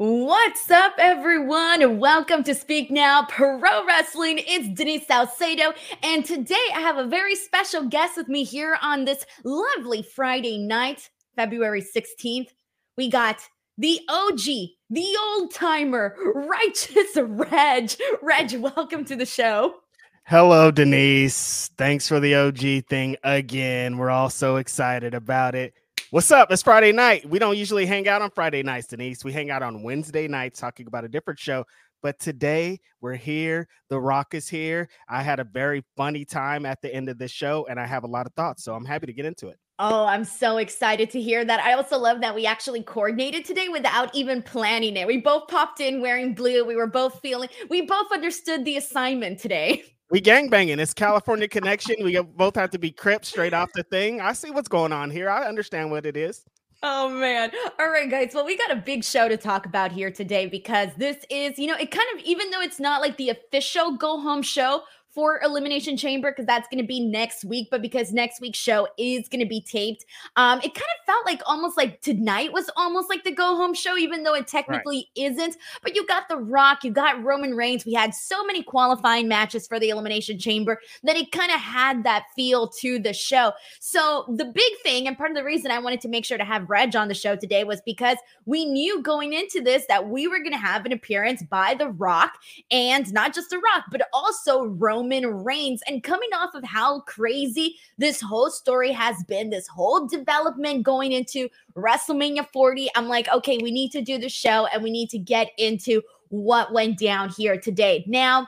What's up, everyone? Welcome to Speak Now Pro Wrestling. It's Denise Salcedo, and today I have a very special guest with me here on this lovely Friday night, February 16th. We got the OG, the old timer, Righteous Reg. Reg, welcome to the show. Hello, Denise. Thanks for the OG thing again. We're all so excited about it. What's up? It's Friday night. We don't usually hang out on Friday nights, Denise. We hang out on Wednesday nights talking about a different show. But today we're here. The Rock is here. I had a very funny time at the end of this show, and I have a lot of thoughts. So I'm happy to get into it. Oh, I'm so excited to hear that. I also love that we actually coordinated today without even planning it. We both popped in wearing blue. We were both feeling, we both understood the assignment today. We gang banging. It's California connection. We both have to be Crips straight off the thing. I see what's going on here. I understand what it is. Oh man. All right, guys. Well, we got a big show to talk about here today because this is, you know, it kind of, even though it's not like the official go home show, for Elimination Chamber because that's going to be next week. But because next week's show is going to be taped, um, it kind of felt like almost like tonight was almost like the go home show, even though it technically right. isn't. But you got The Rock, you got Roman Reigns. We had so many qualifying matches for the Elimination Chamber that it kind of had that feel to the show. So the big thing, and part of the reason I wanted to make sure to have Reg on the show today was because we knew going into this that we were going to have an appearance by The Rock and not just The Rock, but also Roman. Roman Reigns. And coming off of how crazy this whole story has been, this whole development going into WrestleMania 40, I'm like, okay, we need to do the show and we need to get into what went down here today. Now,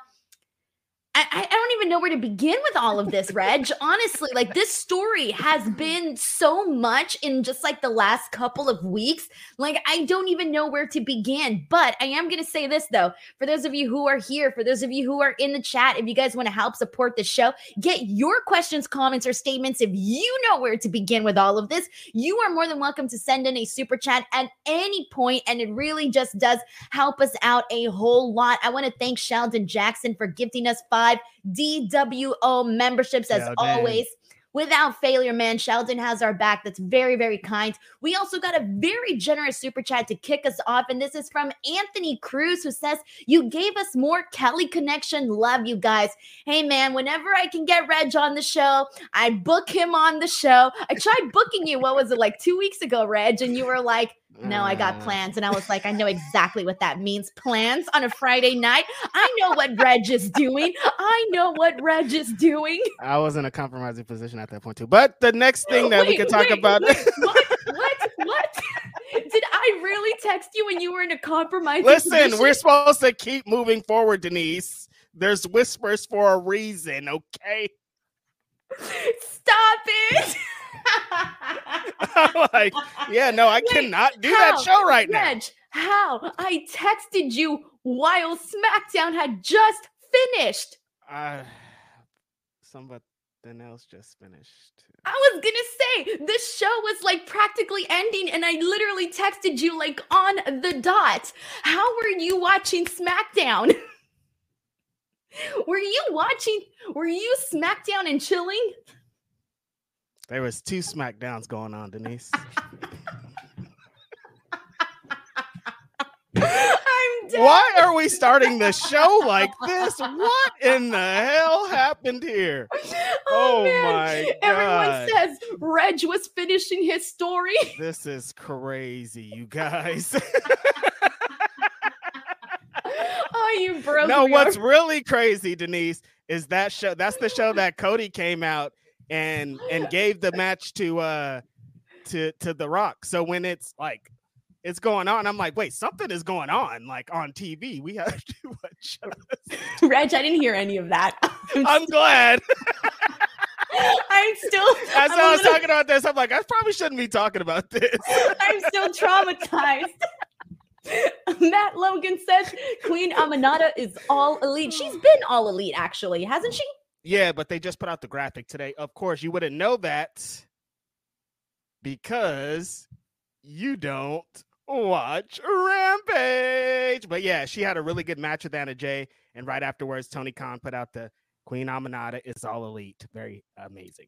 I, I, don't even know where to begin with all of this, Reg. Honestly, like this story has been so much in just like the last couple of weeks. Like, I don't even know where to begin. But I am going to say this, though, for those of you who are here, for those of you who are in the chat, if you guys want to help support the show, get your questions, comments, or statements. If you know where to begin with all of this, you are more than welcome to send in a super chat at any point, And it really just does help us out a whole lot. I want to thank Sheldon Jackson for gifting us five five DWO memberships as always. Without failure, man, Sheldon has our back. That's very, very kind. We also got a very generous super chat to kick us off. And this is from Anthony Cruz, who says, You gave us more Cali connection. Love you guys. Hey, man, whenever I can get Reg on the show, I book him on the show. I tried booking you, what was it, like two weeks ago, Reg? And you were like, no, I got mm. plans. And I was like, I know exactly what that means. Plans on a Friday night. I know what Reg is doing. I know what Reg is doing. I was in a compromising position at that point too. But the next thing that wait, we can talk wait, about wait, what? What? What? Did I really text you when you were in a compromising Listen, position? we're supposed to keep moving forward, Denise. There's whispers for a reason, okay? Stop it. I'm like, yeah, no, I Wait, cannot do how? that show right Reg, now. How? I texted you while SmackDown had just finished. Uh, somebody else just finished. I was gonna say this show was like practically ending, and I literally texted you like on the dot. How were you watching SmackDown? were you watching? Were you SmackDown and chilling? There was two SmackDowns going on, Denise. Why are we starting the show like this? What in the hell happened here? Oh, oh my god. Everyone says Reg was finishing his story. This is crazy, you guys. oh, you broke. No, what's really crazy, Denise, is that show that's the show that Cody came out and and gave the match to uh to to the rock so when it's like it's going on i'm like wait something is going on like on tv we have to watch reg i didn't hear any of that i'm glad I'm still. As I'm i was little, talking about this, I'm like, I probably shouldn't be talking about this. I'm still traumatized. Matt Logan says Queen Aminata is all elite. She's been all elite, actually, hasn't she? Yeah, but they just put out the graphic today. Of course, you wouldn't know that because you don't watch Rampage. But yeah, she had a really good match with Anna Jay. And right afterwards, Tony Khan put out the Queen Aminata is all elite. Very amazing.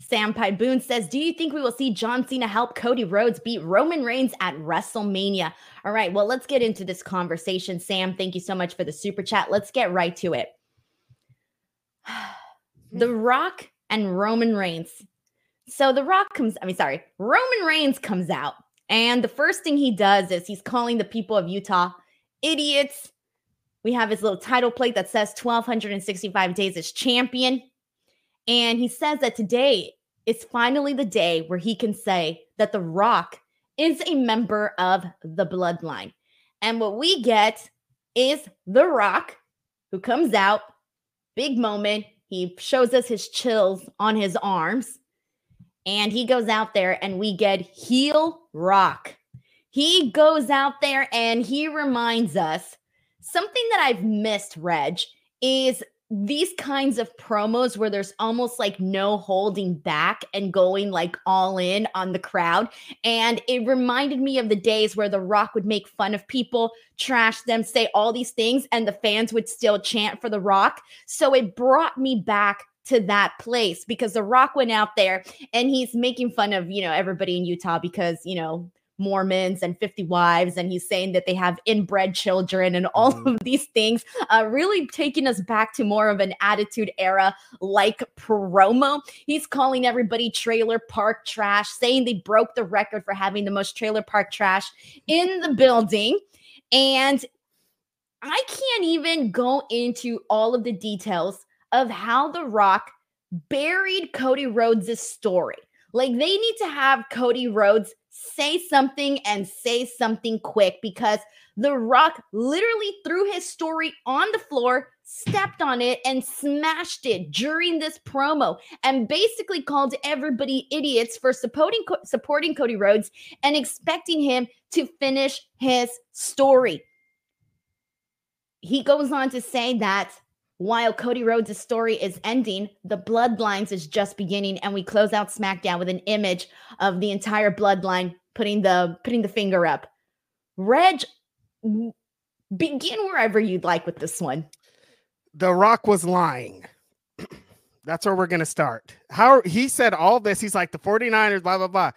Sam Pie Boone says, Do you think we will see John Cena help Cody Rhodes beat Roman Reigns at WrestleMania? All right, well, let's get into this conversation. Sam, thank you so much for the super chat. Let's get right to it. The Rock and Roman Reigns. So The Rock comes, I mean, sorry, Roman Reigns comes out. And the first thing he does is he's calling the people of Utah idiots. We have his little title plate that says 1265 days as champion. And he says that today is finally the day where he can say that The Rock is a member of the bloodline. And what we get is The Rock, who comes out, big moment. He shows us his chills on his arms. And he goes out there and we get heel rock. He goes out there and he reminds us something that I've missed, Reg, is these kinds of promos where there's almost like no holding back and going like all in on the crowd. And it reminded me of the days where The Rock would make fun of people, trash them, say all these things, and the fans would still chant for The Rock. So it brought me back to that place because The Rock went out there and he's making fun of, you know, everybody in Utah because, you know, Mormons and 50 wives, and he's saying that they have inbred children and all mm-hmm. of these things, uh, really taking us back to more of an attitude era like promo. He's calling everybody trailer park trash, saying they broke the record for having the most trailer park trash in the building. And I can't even go into all of the details of how The Rock buried Cody Rhodes' story. Like they need to have Cody Rhodes say something and say something quick because The Rock literally threw his story on the floor, stepped on it, and smashed it during this promo and basically called everybody idiots for supporting, supporting Cody Rhodes and expecting him to finish his story. He goes on to say that while Cody Rhodes' story is ending, the Bloodlines is just beginning, and we close out SmackDown with an image of the entire Bloodline putting the putting the finger up. Reg, begin wherever you'd like with this one. The Rock was lying. That's where we're going to start. How he said all this, he's like the 49ers, blah, blah, blah.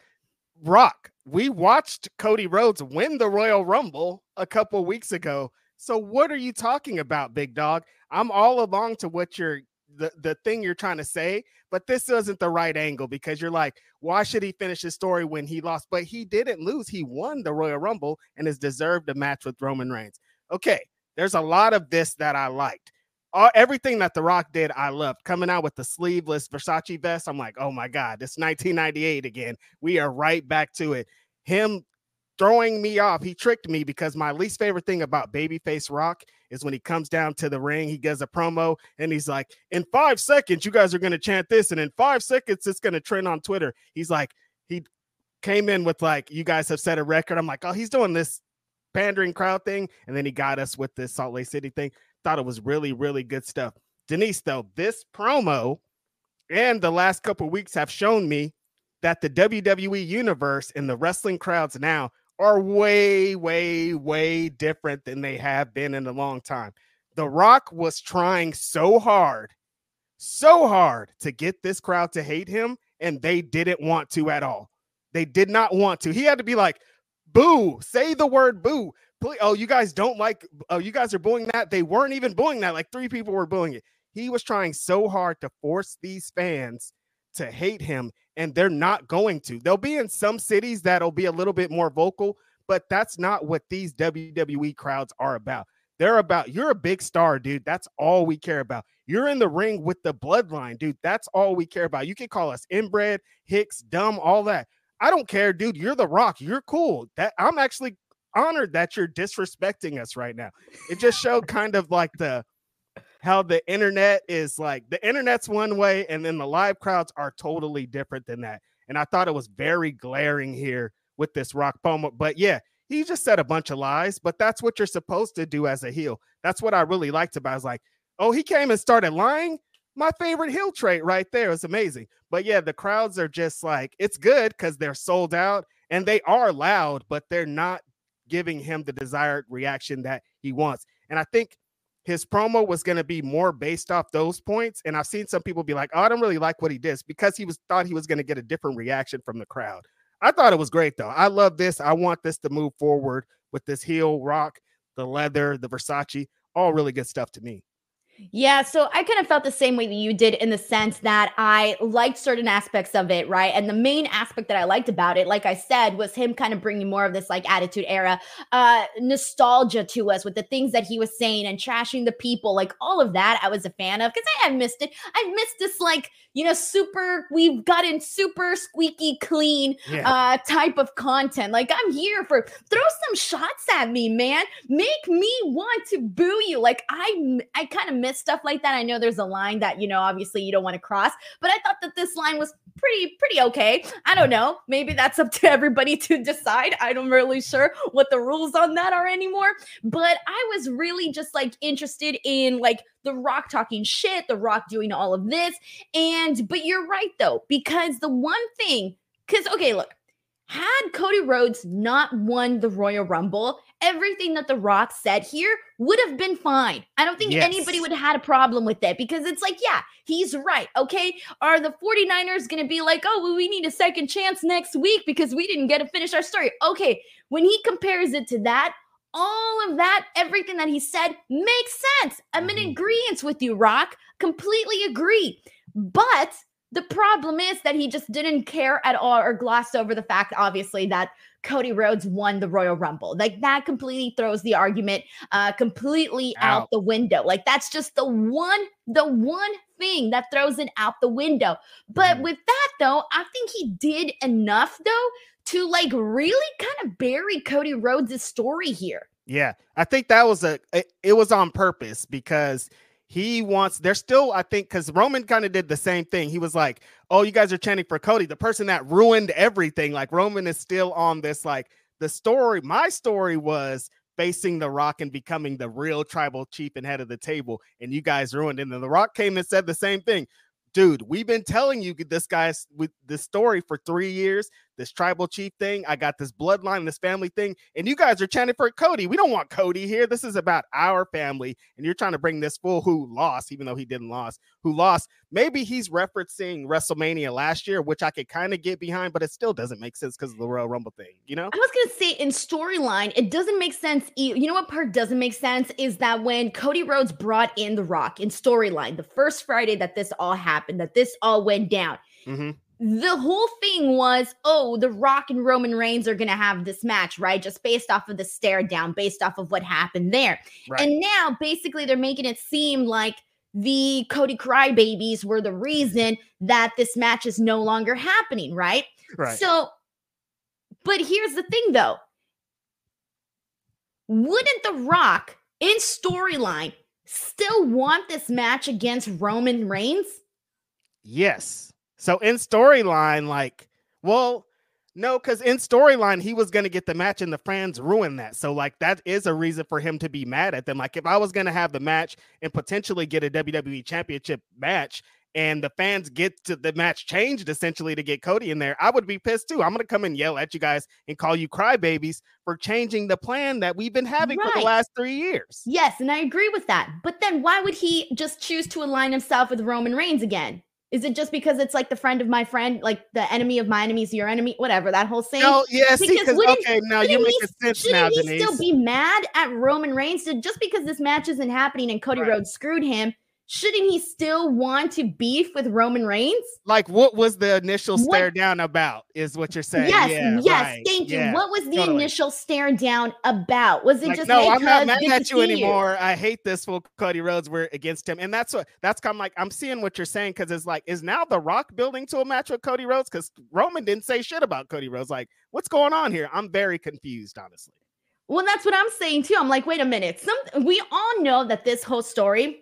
Rock, we watched Cody Rhodes win the Royal Rumble a couple weeks ago. So what are you talking about, big dog? I'm all along to what you're the, the thing you're trying to say, but this isn't the right angle because you're like, why should he finish his story when he lost? But he didn't lose. He won the Royal Rumble and has deserved a match with Roman Reigns. Okay, there's a lot of this that I liked. All, everything that The Rock did, I loved. Coming out with the sleeveless Versace vest, I'm like, oh my God, it's 1998 again. We are right back to it. Him throwing me off. He tricked me because my least favorite thing about Babyface Rock is when he comes down to the ring, he does a promo and he's like, In five seconds, you guys are going to chant this. And in five seconds, it's going to trend on Twitter. He's like, He came in with, like, you guys have set a record. I'm like, Oh, he's doing this pandering crowd thing. And then he got us with this Salt Lake City thing. Thought it was really, really good stuff. Denise, though, this promo and the last couple weeks have shown me that the WWE universe and the wrestling crowds now are way, way, way different than they have been in a long time. The Rock was trying so hard, so hard to get this crowd to hate him, and they didn't want to at all. They did not want to. He had to be like, boo, say the word boo. Please, oh, you guys don't like, oh, you guys are booing that. They weren't even booing that. Like three people were booing it. He was trying so hard to force these fans to hate him and they're not going to. They'll be in some cities that'll be a little bit more vocal, but that's not what these WWE crowds are about. They're about you're a big star, dude. That's all we care about. You're in the ring with the bloodline, dude. That's all we care about. You can call us inbred, hicks, dumb, all that. I don't care, dude. You're the rock. You're cool. That I'm actually honored that you're disrespecting us right now. It just showed kind of like the how the internet is like the internet's one way and then the live crowds are totally different than that. And I thought it was very glaring here with this rock promo. But yeah, he just said a bunch of lies, but that's what you're supposed to do as a heel. That's what I really liked about. It. I was like, oh, he came and started lying. My favorite heel trait right there is amazing. But yeah, the crowds are just like, it's good because they're sold out and they are loud, but they're not giving him the desired reaction that he wants. And I think his promo was going to be more based off those points. And I've seen some people be like, "Oh, I don't really like what he did," because he was thought he was going to get a different reaction from the crowd. I thought it was great though. I love this. I want this to move forward with this heel rock, the leather, the Versace, all really good stuff to me. Yeah, so I kind of felt the same way that you did in the sense that I liked certain aspects of it, right? And the main aspect that I liked about it, like I said, was him kind of bringing more of this like attitude era uh nostalgia to us with the things that he was saying and trashing the people, like all of that I was a fan of because I have missed it. I've missed this like, you know, super we've gotten super squeaky clean yeah. uh type of content. Like I'm here for throw some shots at me, man. Make me want to boo you. Like I I kind of miss stuff like that. I know there's a line that, you know, obviously you don't want to cross, but I thought that this line was pretty, pretty okay. I don't know. Maybe that's up to everybody to decide. I'm really sure what the rules on that are anymore. But I was really just like interested in like the rock talking shit, the rock doing all of this. And, but you're right though, because the one thing, because, okay, look, had Cody Rhodes not won the Royal Rumble, everything that The Rock said here would have been fine. I don't think yes. anybody would have had a problem with it because it's like, yeah, he's right. Okay. Are the 49ers going to be like, oh, well, we need a second chance next week because we didn't get to finish our story? Okay. When he compares it to that, all of that, everything that he said makes sense. I'm in mm-hmm. agreement with you, Rock. Completely agree. But the problem is that he just didn't care at all or glossed over the fact, obviously, that Cody Rhodes won the Royal Rumble. Like that completely throws the argument uh completely out. out the window. Like that's just the one the one thing that throws it out the window. But mm. with that though, I think he did enough though to like really kind of bury Cody Rhodes' story here. Yeah, I think that was a it, it was on purpose because he wants, they're still, I think, because Roman kind of did the same thing. He was like, Oh, you guys are chanting for Cody, the person that ruined everything. Like Roman is still on this, like the story. My story was facing the rock and becoming the real tribal chief and head of the table. And you guys ruined it. And then the rock came and said the same thing dude, we've been telling you this guy's with this story for three years this tribal chief thing. I got this bloodline, this family thing, and you guys are chanting for Cody. We don't want Cody here. This is about our family, and you're trying to bring this fool who lost, even though he didn't lose, who lost. Maybe he's referencing WrestleMania last year, which I could kind of get behind, but it still doesn't make sense because of the Royal Rumble thing. You know, I was gonna say in storyline, it doesn't make sense. You know what part doesn't make sense is that when Cody Rhodes brought in The Rock in storyline, the first Friday that this all happened, that this all went down. Mm-hmm the whole thing was, oh, The Rock and Roman Reigns are going to have this match, right? Just based off of the stare down, based off of what happened there. Right. And now basically they're making it seem like the Cody Crybabies were the reason that this match is no longer happening, right? Right. So, but here's the thing though. Wouldn't The Rock in storyline still want this match against Roman Reigns? Yes. So in storyline, like, well, no, because in storyline, he was gonna get the match and the fans ruined that. So, like, that is a reason for him to be mad at them. Like, if I was gonna have the match and potentially get a WWE championship match and the fans get to the match changed essentially to get Cody in there, I would be pissed too. I'm gonna come and yell at you guys and call you crybabies for changing the plan that we've been having right. for the last three years. Yes, and I agree with that. But then why would he just choose to align himself with Roman Reigns again? Is it just because it's like the friend of my friend, like the enemy of my enemy is your enemy, whatever that whole saying? No, yes, because okay, now you make a sense shouldn't now, he Denise. still be mad at Roman Reigns just because this match isn't happening and Cody right. Rhodes screwed him? Shouldn't he still want to beef with Roman Reigns? Like, what was the initial stare down about? Is what you're saying? Yes, yeah, yes. Right. Thank you. Yeah, what was the totally. initial stare down about? Was it like, just no? I'm not mad at you anymore. You. I hate this for Cody Rhodes. We're against him, and that's what that's kind of like. I'm seeing what you're saying because it's like, is now The Rock building to a match with Cody Rhodes? Because Roman didn't say shit about Cody Rhodes. Like, what's going on here? I'm very confused, honestly. Well, that's what I'm saying too. I'm like, wait a minute. Some we all know that this whole story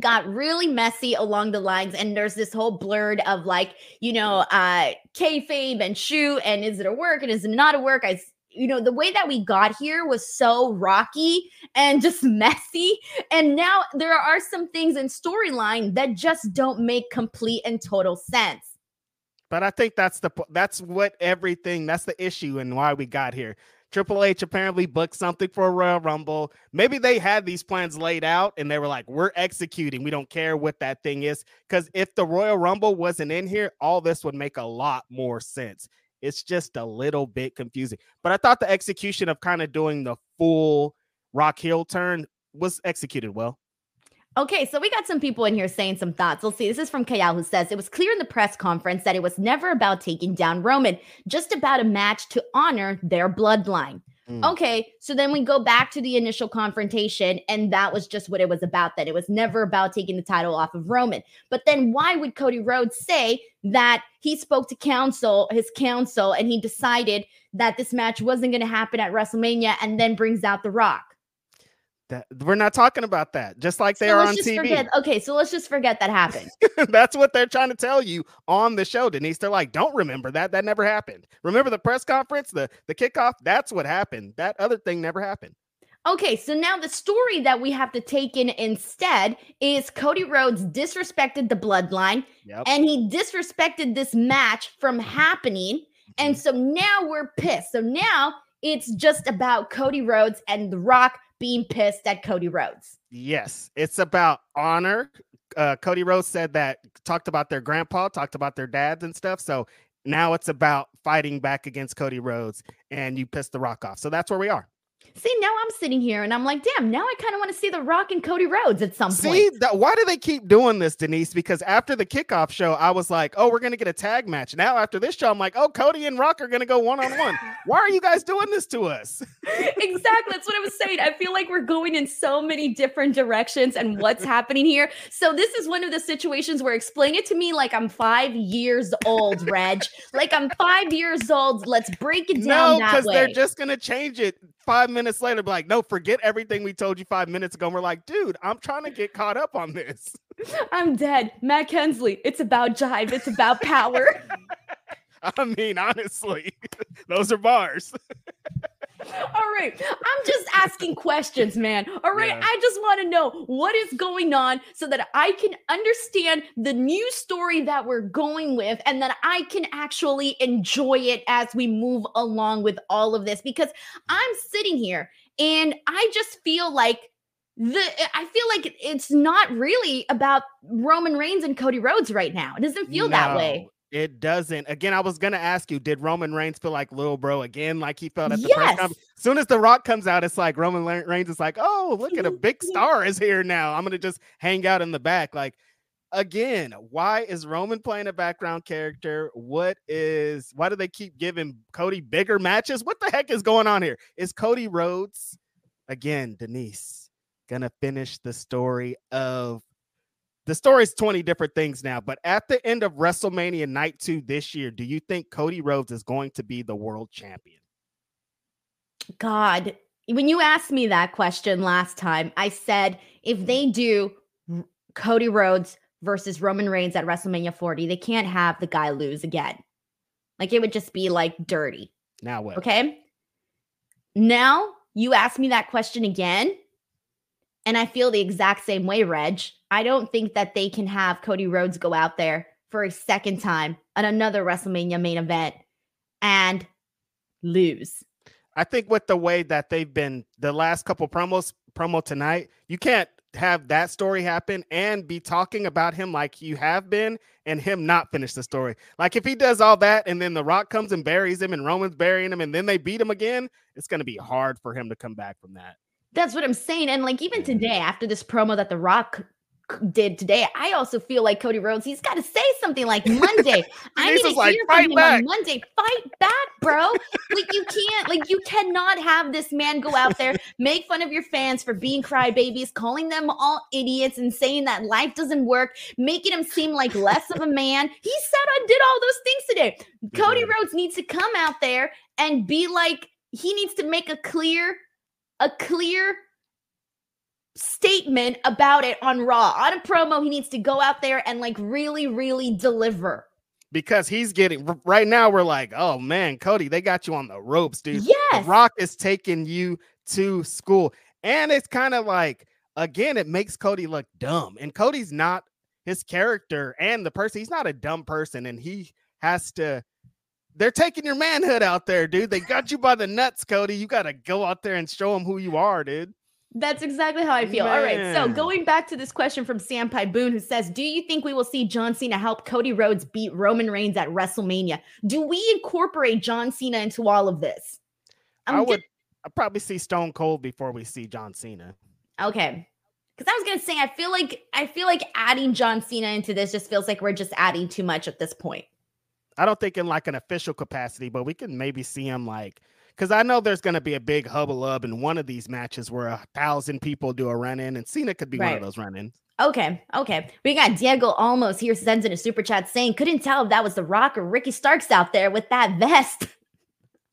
got really messy along the lines and there's this whole blurred of like you know uh kayfabe and shoot and is it a work and is it not a work? I you know the way that we got here was so rocky and just messy and now there are some things in storyline that just don't make complete and total sense. But i think that's the that's what everything that's the issue and why we got here Triple H apparently booked something for a Royal Rumble. Maybe they had these plans laid out and they were like, we're executing. We don't care what that thing is. Because if the Royal Rumble wasn't in here, all this would make a lot more sense. It's just a little bit confusing. But I thought the execution of kind of doing the full Rock heel turn was executed well. Okay, so we got some people in here saying some thoughts. Let's see. This is from Kayal, who says it was clear in the press conference that it was never about taking down Roman, just about a match to honor their bloodline. Mm. Okay, so then we go back to the initial confrontation, and that was just what it was about. That it was never about taking the title off of Roman. But then why would Cody Rhodes say that he spoke to counsel, his counsel, and he decided that this match wasn't going to happen at WrestleMania, and then brings out The Rock? That we're not talking about that. Just like they so are on TV. Forget, okay, so let's just forget that happened. That's what they're trying to tell you on the show, Denise. They're like, don't remember that. That never happened. Remember the press conference, the the kickoff. That's what happened. That other thing never happened. Okay, so now the story that we have to take in instead is Cody Rhodes disrespected the bloodline yep. and he disrespected this match from happening. And mm-hmm. so now we're pissed. So now it's just about Cody Rhodes and The Rock being pissed at Cody Rhodes. Yes, it's about honor. Uh, Cody Rhodes said that, talked about their grandpa, talked about their dads and stuff. So now it's about fighting back against Cody Rhodes, and you pissed the rock off. So that's where we are. See, now I'm sitting here and I'm like, damn, now I kind of want to see The Rock and Cody Rhodes at some see, point. See, why do they keep doing this, Denise? Because after the kickoff show, I was like, oh, we're going to get a tag match. Now, after this show, I'm like, oh, Cody and Rock are going to go one on one. Why are you guys doing this to us? exactly. That's what I was saying. I feel like we're going in so many different directions and what's happening here. So, this is one of the situations where explain it to me like I'm five years old, Reg. like I'm five years old. Let's break it down. No, because they're just going to change it five minutes later, be like, no, forget everything we told you five minutes ago. And we're like, dude, I'm trying to get caught up on this. I'm dead. Matt Kensley, it's about jive, it's about power. I mean, honestly, those are bars. All right. I'm just asking questions, man. All right. Yeah. I just want to know what is going on so that I can understand the new story that we're going with and that I can actually enjoy it as we move along with all of this because I'm sitting here and I just feel like the I feel like it's not really about Roman Reigns and Cody Rhodes right now. It doesn't feel no. that way. It doesn't. Again, I was gonna ask you, did Roman Reigns feel like little bro again, like he felt at the yes. press conference? As soon as The Rock comes out, it's like Roman Reigns is like, oh, look at a mm-hmm. big star is here now. I'm gonna just hang out in the back. Like, again, why is Roman playing a background character? What is why do they keep giving Cody bigger matches? What the heck is going on here? Is Cody Rhodes again, Denise, gonna finish the story of the story's 20 different things now, but at the end of WrestleMania night two this year, do you think Cody Rhodes is going to be the world champion? God, when you asked me that question last time, I said if they do Cody Rhodes versus Roman Reigns at WrestleMania 40, they can't have the guy lose again. Like it would just be like dirty. Now what? Okay. Now you ask me that question again, and I feel the exact same way, Reg. I don't think that they can have Cody Rhodes go out there for a second time at another WrestleMania main event and lose. I think with the way that they've been the last couple promos promo tonight, you can't have that story happen and be talking about him like you have been and him not finish the story. Like if he does all that and then The Rock comes and buries him and Roman's burying him and then they beat him again, it's going to be hard for him to come back from that. That's what I'm saying. And like even today, after this promo that The Rock did today. I also feel like Cody Rhodes, he's got to say something like Monday. I need to like, hear from him back. on Monday. Fight back, bro. like you can't, like you cannot have this man go out there, make fun of your fans for being crybabies, calling them all idiots and saying that life doesn't work, making him seem like less of a man. He said I did all those things today. Cody Rhodes needs to come out there and be like, he needs to make a clear, a clear statement about it on Raw. On a promo, he needs to go out there and like really, really deliver. Because he's getting right now, we're like, oh man, Cody, they got you on the ropes, dude. Yes. The Rock is taking you to school. And it's kind of like, again, it makes Cody look dumb. And Cody's not his character and the person, he's not a dumb person. And he has to they're taking your manhood out there, dude. They got you by the nuts, Cody. You got to go out there and show them who you are, dude. That's exactly how I feel. Man. All right. So going back to this question from Sam Boone, who says, Do you think we will see John Cena help Cody Rhodes beat Roman Reigns at WrestleMania? Do we incorporate John Cena into all of this? I'm i would i probably see Stone Cold before we see John Cena. Okay. Because I was gonna say, I feel like I feel like adding John Cena into this just feels like we're just adding too much at this point. I don't think in like an official capacity, but we can maybe see him like because I know there's going to be a big hubbub in one of these matches where a thousand people do a run in, and Cena could be right. one of those run ins. Okay, okay. We got Diego almost here sends in a super chat saying, couldn't tell if that was The Rock or Ricky Starks out there with that vest.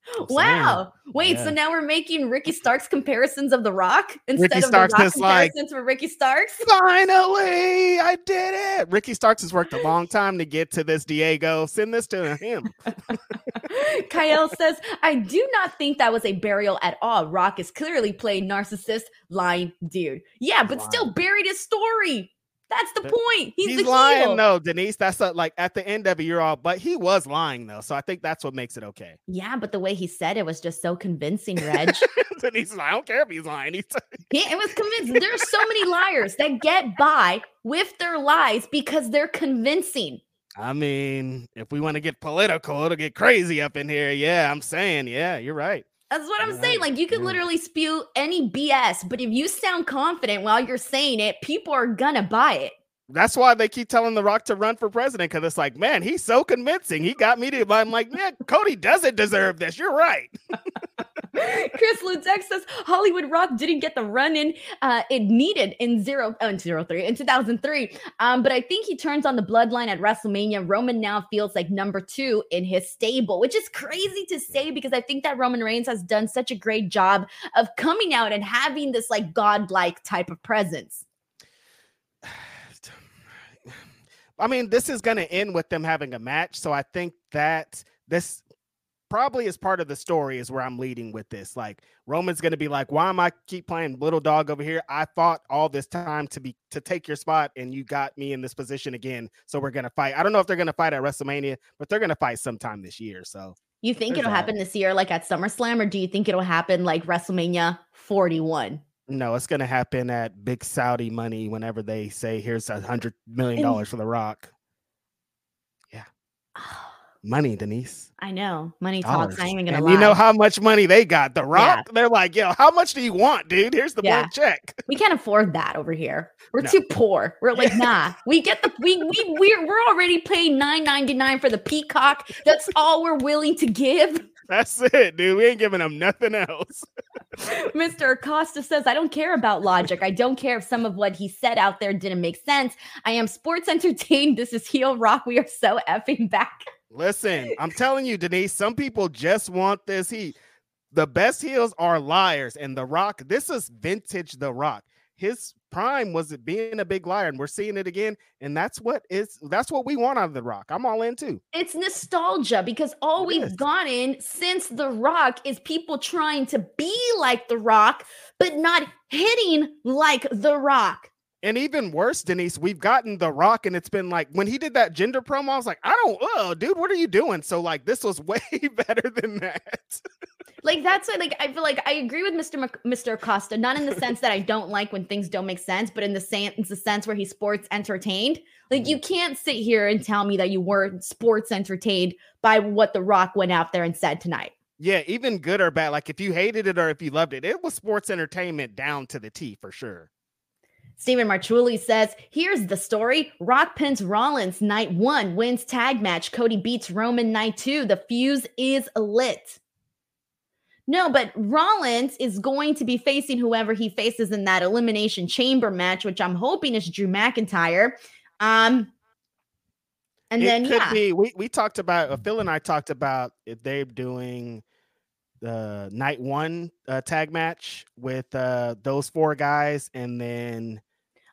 Oh, wow. Wait, yeah. so now we're making Ricky Starks comparisons of The Rock instead Ricky of Starks The Rock comparisons like, for Ricky Starks? Finally, I did it. Ricky Starks has worked a long time to get to this, Diego. Send this to him. Kyle says, I do not think that was a burial at all. Rock is clearly playing narcissist, lying dude. Yeah, but still buried his story. That's the point. He's, He's lying heel. though, Denise. That's a, like at the end of it, you're all, but he was lying though. So I think that's what makes it okay. Yeah, but the way he said it was just so convincing, Reg. Denise, I don't care if he's lying. He's he, it was convincing. There's so many liars that get by with their lies because they're convincing. I mean, if we want to get political, it'll get crazy up in here. Yeah, I'm saying, yeah, you're right. That's what I'm saying. Like you could yeah. literally spew any BS, but if you sound confident while you're saying it, people are gonna buy it. That's why they keep telling The Rock to run for president because it's like, man, he's so convincing. He got me to. I'm like, man, Cody doesn't deserve this. You're right. Chris Ludek says Hollywood Rock didn't get the run in uh, it needed in zero oh, in zero three in 2003. Um, but I think he turns on the bloodline at WrestleMania. Roman now feels like number two in his stable, which is crazy to say because I think that Roman Reigns has done such a great job of coming out and having this like godlike type of presence. I mean, this is going to end with them having a match. So I think that this probably is part of the story is where I'm leading with this. Like Roman's going to be like, "Why am I keep playing little dog over here? I fought all this time to be to take your spot, and you got me in this position again. So we're going to fight. I don't know if they're going to fight at WrestleMania, but they're going to fight sometime this year. So you think it'll that. happen this year, like at SummerSlam, or do you think it'll happen like WrestleMania 41? No, it's going to happen at big Saudi money whenever they say, here's a hundred million dollars for The Rock. Yeah. money, Denise. I know. Money Dollars. talks. I ain't even going to lie. You know how much money they got. The Rock, yeah. they're like, yo, how much do you want, dude? Here's the yeah. blank check. We can't afford that over here. We're no. too poor. We're like, nah. We get the we we we're, we're already paying 9.99 for the peacock. That's all we're willing to give. That's it, dude. We ain't giving them nothing else. Mr. Acosta says, I don't care about logic. I don't care if some of what he said out there didn't make sense. I am sports entertained. This is heel rock. We are so effing back. Listen, I'm telling you, Denise, some people just want this heat. The best heels are liars, and The Rock, this is vintage The Rock. His prime was it being a big liar, and we're seeing it again. And that's what is that's what we want out of The Rock. I'm all in too. It's nostalgia because all it we've is. gotten since The Rock is people trying to be like The Rock, but not hitting like The Rock. And even worse, Denise, we've gotten The Rock, and it's been like when he did that gender promo, I was like, I don't, oh, dude, what are you doing? So, like, this was way better than that. like that's like I feel like I agree with Mr. Mr. Acosta, not in the sense that I don't like when things don't make sense, but in the sense the sense where he's sports entertained. Like you mm-hmm. can't sit here and tell me that you weren't sports entertained by what The Rock went out there and said tonight. Yeah, even good or bad, like if you hated it or if you loved it, it was sports entertainment down to the T for sure. Stephen Marchuli says, here's the story. Rock pins Rollins night one, wins tag match. Cody beats Roman night two. The fuse is lit. No, but Rollins is going to be facing whoever he faces in that elimination chamber match, which I'm hoping is Drew McIntyre. Um, and it then yeah, be, we we talked about uh, Phil and I talked about if they're doing the night one uh, tag match with uh, those four guys, and then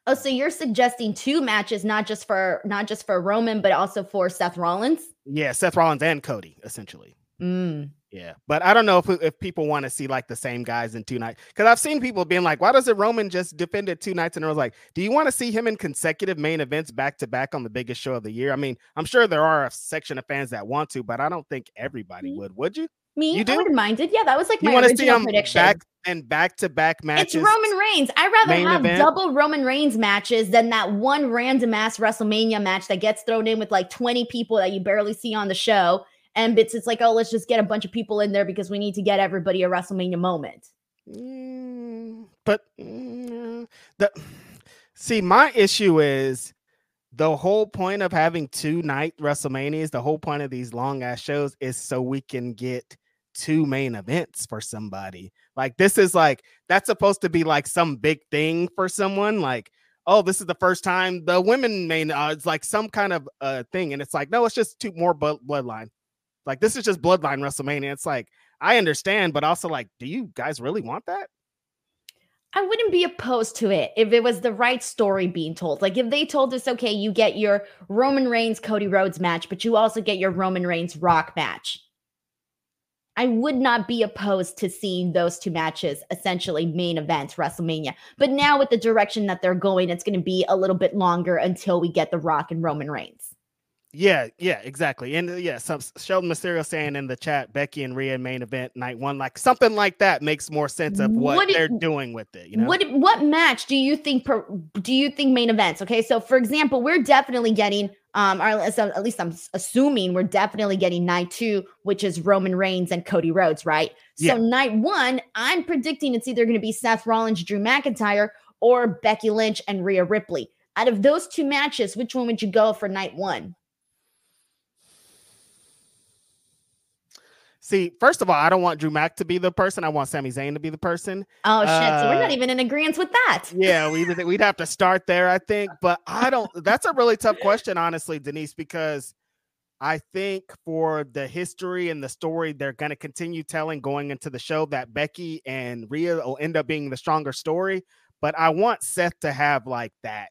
oh, so you're suggesting two matches, not just for not just for Roman, but also for Seth Rollins? Yeah, Seth Rollins and Cody, essentially. Mm. Yeah, but I don't know if if people want to see like the same guys in two nights because I've seen people being like, "Why doesn't Roman just defend it two nights?" And I was like, "Do you want to see him in consecutive main events back to back on the biggest show of the year?" I mean, I'm sure there are a section of fans that want to, but I don't think everybody mm-hmm. would. Would you? Me, you do? I wouldn't mind it. Yeah, that was like you my original see him prediction. Back and back to back matches. It's Roman Reigns. I'd rather have event. double Roman Reigns matches than that one random ass WrestleMania match that gets thrown in with like 20 people that you barely see on the show and it's it's like, oh, let's just get a bunch of people in there because we need to get everybody a WrestleMania moment. Mm, but mm, the see, my issue is the whole point of having two night WrestleManias, the whole point of these long ass shows is so we can get two main events for somebody. Like this is like that's supposed to be like some big thing for someone. Like, oh, this is the first time the women main. Uh, it's like some kind of uh thing, and it's like no, it's just two more bloodline. Like this is just bloodline WrestleMania. It's like I understand, but also like, do you guys really want that? I wouldn't be opposed to it if it was the right story being told. Like if they told us, okay, you get your Roman Reigns Cody Rhodes match, but you also get your Roman Reigns Rock match. I would not be opposed to seeing those two matches essentially main event WrestleMania. But now with the direction that they're going, it's going to be a little bit longer until we get the Rock and Roman Reigns. Yeah, yeah, exactly. And uh, yeah, some Sheldon Mysterio saying in the chat, Becky and Rhea main event night one, like something like that makes more sense of what, what they're doing with it. You know, what what match do you think? Per, do you think main events? Okay, so for example, we're definitely getting, um, or at least I'm assuming we're definitely getting night two, which is Roman Reigns and Cody Rhodes, right? Yeah. So night one, I'm predicting it's either going to be Seth Rollins, Drew McIntyre, or Becky Lynch and Rhea Ripley. Out of those two matches, which one would you go for night one? See, first of all, I don't want Drew Mack to be the person. I want Sami Zayn to be the person. Oh shit! Uh, so we're not uh, even in agreement with that. Yeah, we we'd have to start there, I think. But I don't. That's a really tough question, honestly, Denise, because I think for the history and the story they're going to continue telling going into the show that Becky and Rhea will end up being the stronger story. But I want Seth to have like that,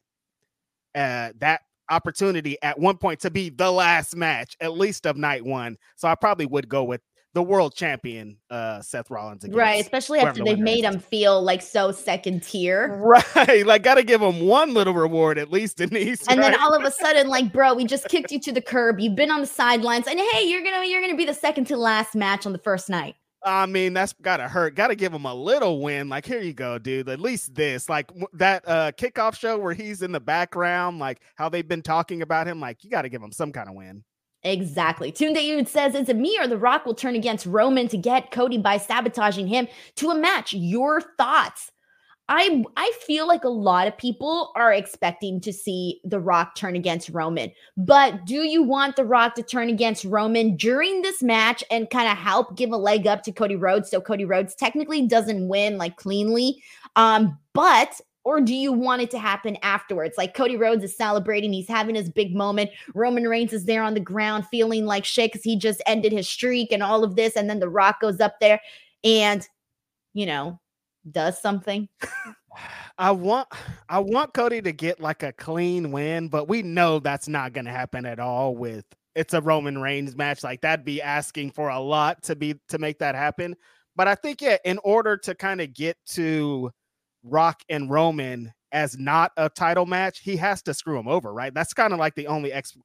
uh, that opportunity at one point to be the last match, at least of night one. So I probably would go with the world champion uh Seth Rollins against right especially after they've made him feel like so second tier right like gotta give him one little reward at least Denise and right? then all of a sudden like bro we just kicked you to the curb you've been on the sidelines and hey you're gonna you're gonna be the second to last match on the first night I mean, that's gotta hurt. Gotta give him a little win. Like, here you go, dude. At least this, like that uh kickoff show where he's in the background, like how they've been talking about him. Like, you gotta give him some kind of win. Exactly. Tunde says, Is it me or The Rock will turn against Roman to get Cody by sabotaging him to a match? Your thoughts? I I feel like a lot of people are expecting to see The Rock turn against Roman. But do you want The Rock to turn against Roman during this match and kind of help give a leg up to Cody Rhodes so Cody Rhodes technically doesn't win like cleanly? Um, but or do you want it to happen afterwards? Like Cody Rhodes is celebrating, he's having his big moment. Roman Reigns is there on the ground feeling like shit because he just ended his streak and all of this. And then The Rock goes up there and, you know, does something. I want I want Cody to get like a clean win, but we know that's not going to happen at all with it's a Roman Reigns match. Like that'd be asking for a lot to be to make that happen. But I think yeah, in order to kind of get to Rock and Roman as not a title match, he has to screw him over, right? That's kind of like the only ex-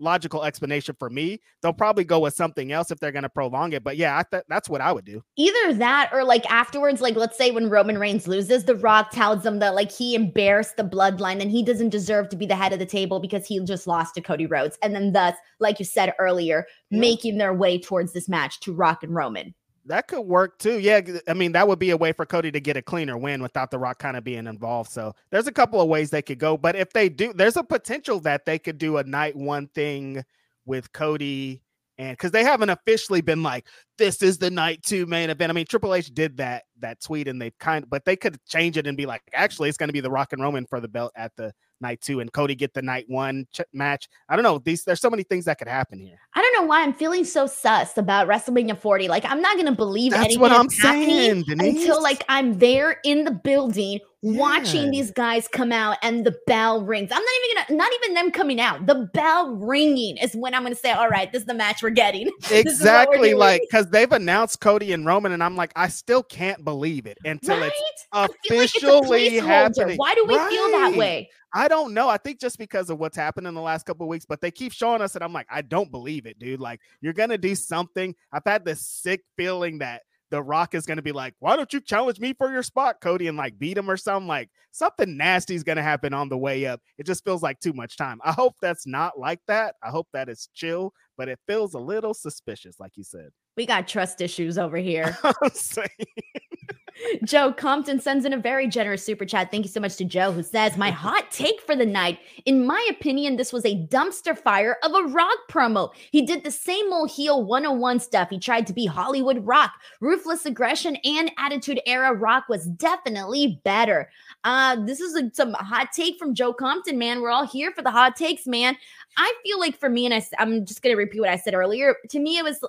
logical explanation for me. They'll probably go with something else if they're going to prolong it. But yeah, I th- that's what I would do. Either that or like afterwards, like let's say when Roman Reigns loses, The Rock tells them that like he embarrassed the bloodline and he doesn't deserve to be the head of the table because he just lost to Cody Rhodes. And then thus, like you said earlier, yeah. making their way towards this match to Rock and Roman. That could work too. Yeah, I mean that would be a way for Cody to get a cleaner win without The Rock kind of being involved. So there's a couple of ways they could go, but if they do, there's a potential that they could do a night one thing with Cody and because they haven't officially been like this is the night two main event. I mean, Triple H did that that tweet and they've kind but they could change it and be like, actually, it's going to be the Rock and Roman for the belt at the night two, and Cody get the night one ch- match. I don't know. These there's so many things that could happen here. I don't know why I'm feeling so sus about WrestleMania 40. Like I'm not going to believe That's anything what I'm saying, Denise. until like I'm there in the building watching these guys come out and the bell rings. I'm not even gonna, not even them coming out. The bell ringing is when I'm gonna say, all right, this is the match we're getting. what we're Exactly, like because they've announced Cody and Roman, and I'm like, I still can't believe it until right? it's feel like it's officially happening. Why do we feel that way? I don't know. I think just because of what's happened in the last couple of weeks, but they keep showing us, and I'm like, I don't believe it, dude. Like, you're gonna do something. I've had this sick feeling that The Rock is gonna be like, Why don't you challenge me for your spot, Cody, and like beat him or something? Like, something nasty is gonna happen on the way up. It just feels like too much time. I hope that's not like that. I hope that is chill, but it feels a little suspicious, like you said. We got trust issues over here. I'm saying, Joe Compton sends in a very generous super chat. Thank you so much to Joe, who says, My hot take for the night. In my opinion, this was a dumpster fire of a rock promo. He did the same old heel 101 stuff. He tried to be Hollywood rock. Ruthless aggression and attitude era rock was definitely better. Uh, this is a, some hot take from Joe Compton, man. We're all here for the hot takes, man. I feel like for me, and I, I'm just gonna repeat what I said earlier. To me, it was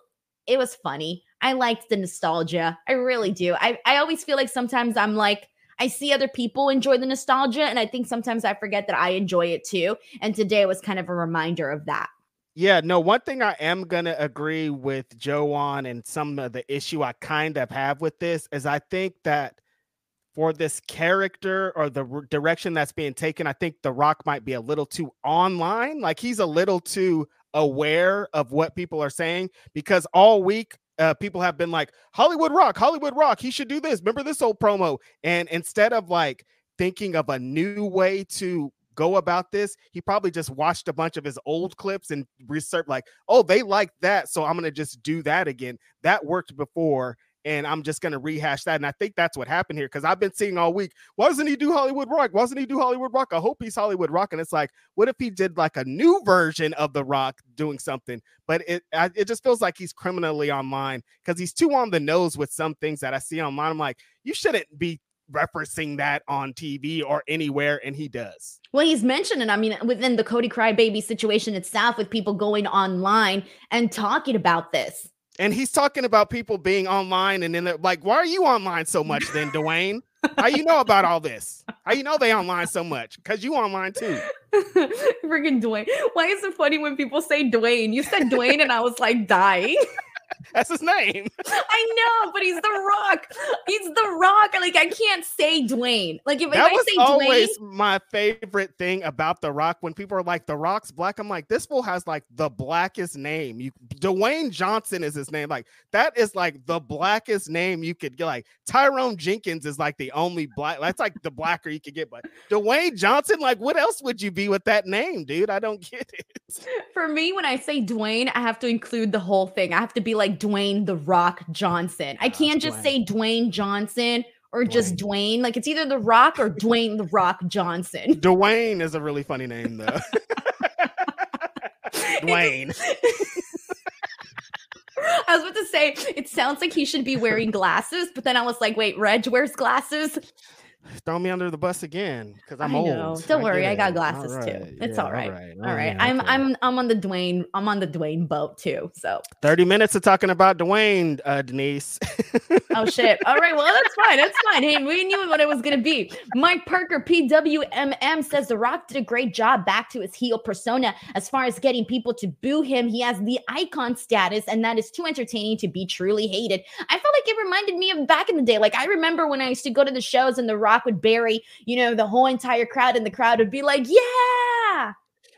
it was funny. I liked the nostalgia. I really do. I, I always feel like sometimes I'm like, I see other people enjoy the nostalgia, and I think sometimes I forget that I enjoy it too. And today was kind of a reminder of that. yeah, no, one thing I am gonna agree with Joe on, and some of the issue I kind of have with this is I think that for this character or the r- direction that's being taken, I think The Rock might be a little too online. Like he's a little too aware of what people are saying because all week uh, people have been like Hollywood Rock, Hollywood Rock. He should do this. Remember this old promo? And instead of like thinking of a new way to go about this, he probably just watched a bunch of his old clips and researched like, oh, they like that, so I'm gonna just do that again. That worked before, and I'm just gonna rehash that. And I think that's what happened here because I've been seeing all week. Why doesn't he do Hollywood Rock? Why doesn't he do Hollywood Rock? I hope he's Hollywood Rock. And it's like, what if he did like a new version of The Rock doing something? But it I, it just feels like he's criminally online because he's too on the nose with some things that I see online. I'm like, you shouldn't be referencing that on TV or anywhere, and he does. Well, he's mentioned it. I mean, within the Cody Crybaby situation itself, with people going online and talking about this. And he's talking about people being online, and then they're like, "Why are you online so much, then, Dwayne? How you know about all this? How you know they online so much? Because you online too." Freaking Dwayne. Why is it funny when people say Dwayne? You said Dwayne, and I was like dying. That's his name. I know, but he's the rock. He's the rock. Like I can't say Dwayne. Like if, if That I was say always Dwayne, my favorite thing about The Rock. When people are like, "The Rock's black," I'm like, "This fool has like the blackest name." You, Dwayne Johnson is his name. Like that is like the blackest name you could get. Like Tyrone Jenkins is like the only black. That's like the blacker you could get. But Dwayne Johnson, like, what else would you be with that name, dude? I don't get it. for me, when I say Dwayne, I have to include the whole thing. I have to be like Dwayne the Rock Johnson. I can't just Dwayne. say Dwayne Johnson or just Dwayne. Like it's either the Rock or Dwayne the Rock Johnson. Dwayne is a really funny name, though. Dwayne. I was about to say it sounds like he should be wearing glasses, but then I was like, wait, Reg wears glasses. Throw me under the bus again because I'm I old. Don't worry, I got glasses too. It's Yeah, all right. right. All right. yeah, I'm okay. I'm I'm on the Dwayne. I'm on the Dwayne boat too. So 30 minutes of talking about Dwayne, uh, Denise. oh shit. All right. Well, that's fine. That's fine. Hey, we knew what it was gonna be. Mike Parker, PWMM says The Rock did a great job back to his heel persona as far as getting people to boo him. He has the icon status, and that is too entertaining to be truly hated. I felt like it reminded me of back in the day. Like I remember when I used to go to the shows and The Rock would bury, you know, the whole entire crowd, and the crowd would be like, "Yeah."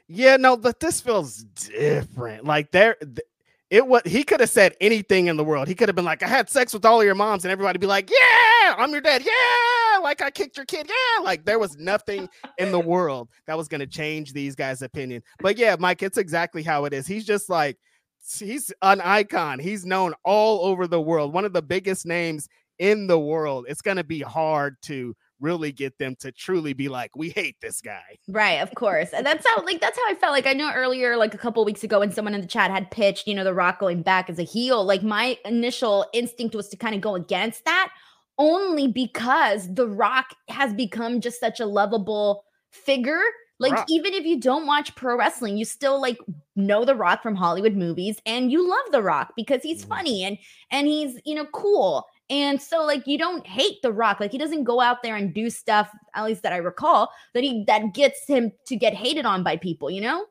yeah, no, but this feels different. Like there, it was he could have said anything in the world. He could have been like, I had sex with all of your moms, and everybody be like, Yeah, I'm your dad. Yeah, like I kicked your kid. Yeah, like there was nothing in the world that was gonna change these guys' opinion. But yeah, Mike, it's exactly how it is. He's just like he's an icon. He's known all over the world, one of the biggest names in the world. It's gonna be hard to really get them to truly be like, we hate this guy. Right, of course. And that's how like that's how I felt. Like I know earlier, like a couple weeks ago, when someone in the chat had pitched, you know, the rock going back as a heel, like my initial instinct was to kind of go against that only because the rock has become just such a lovable figure. Like Rock. even if you don't watch pro wrestling, you still like know the rock from Hollywood movies and you love the rock because he's Mhm. funny and and he's, you know, cool. And so like you don't hate The Rock. Like he doesn't go out there and do stuff, at least that I recall, that he that gets him to get hated on by people, you know?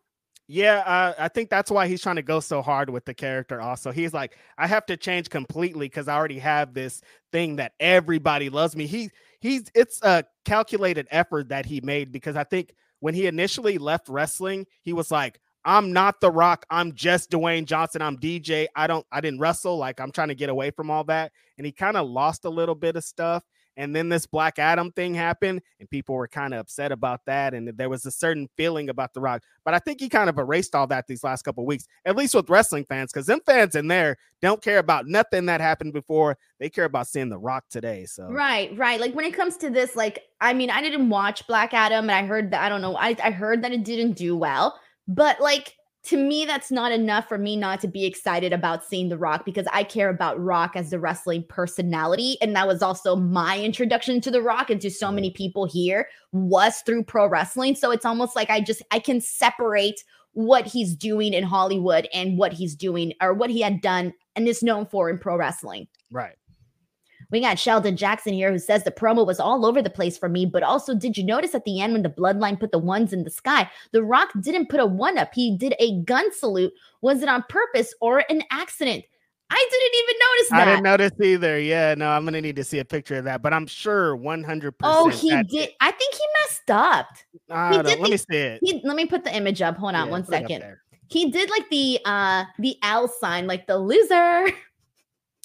Yeah, uh, I think that's why he's trying to go so hard with the character. Also, he's like, I have to change completely because I already have this thing that everybody loves me. He he's it's a calculated effort that he made because I think when he initially left wrestling, he was like, I'm not The Rock. I'm just Dwayne Johnson. I'm DJ. I don't, I didn't wrestle. Like I'm trying to get away from all that. And he kind of lost a little bit of stuff. And then this Black Adam thing happened, and people were kind of upset about that. And there was a certain feeling about The Rock. But I think he kind of erased all that these last couple weeks, at least with wrestling fans, because them fans in there don't care about nothing that happened before. They care about seeing The Rock today. So right, right. Like when it comes to this, like I mean, I didn't watch Black Adam, and I heard that I don't know. I I heard that it didn't do well, but like to me, that's not enough for me not to be excited about seeing The Rock because I care about Rock as the wrestling personality. And that was also my introduction to The Rock and to so many mm-hmm. people here was through pro wrestling. So it's almost like I just, I can separate what he's doing in Hollywood and what he's doing or what he had done and is known for in pro wrestling. Right. We got Sheldon Jackson here who says the promo was all over the place for me, but also did you notice at the end when the bloodline put the ones in the sky, The Rock didn't put a one up. He did a gun salute. Was it on purpose or an accident? I didn't even notice that. I didn't notice either. Yeah, no, I'm gonna need to see a picture of that, but I'm sure 100. Oh, he did. It. I think he messed up. He did let the, me see it. He, let me put the image up. Hold on yeah, one second. He did like the uh the L sign, like the loser.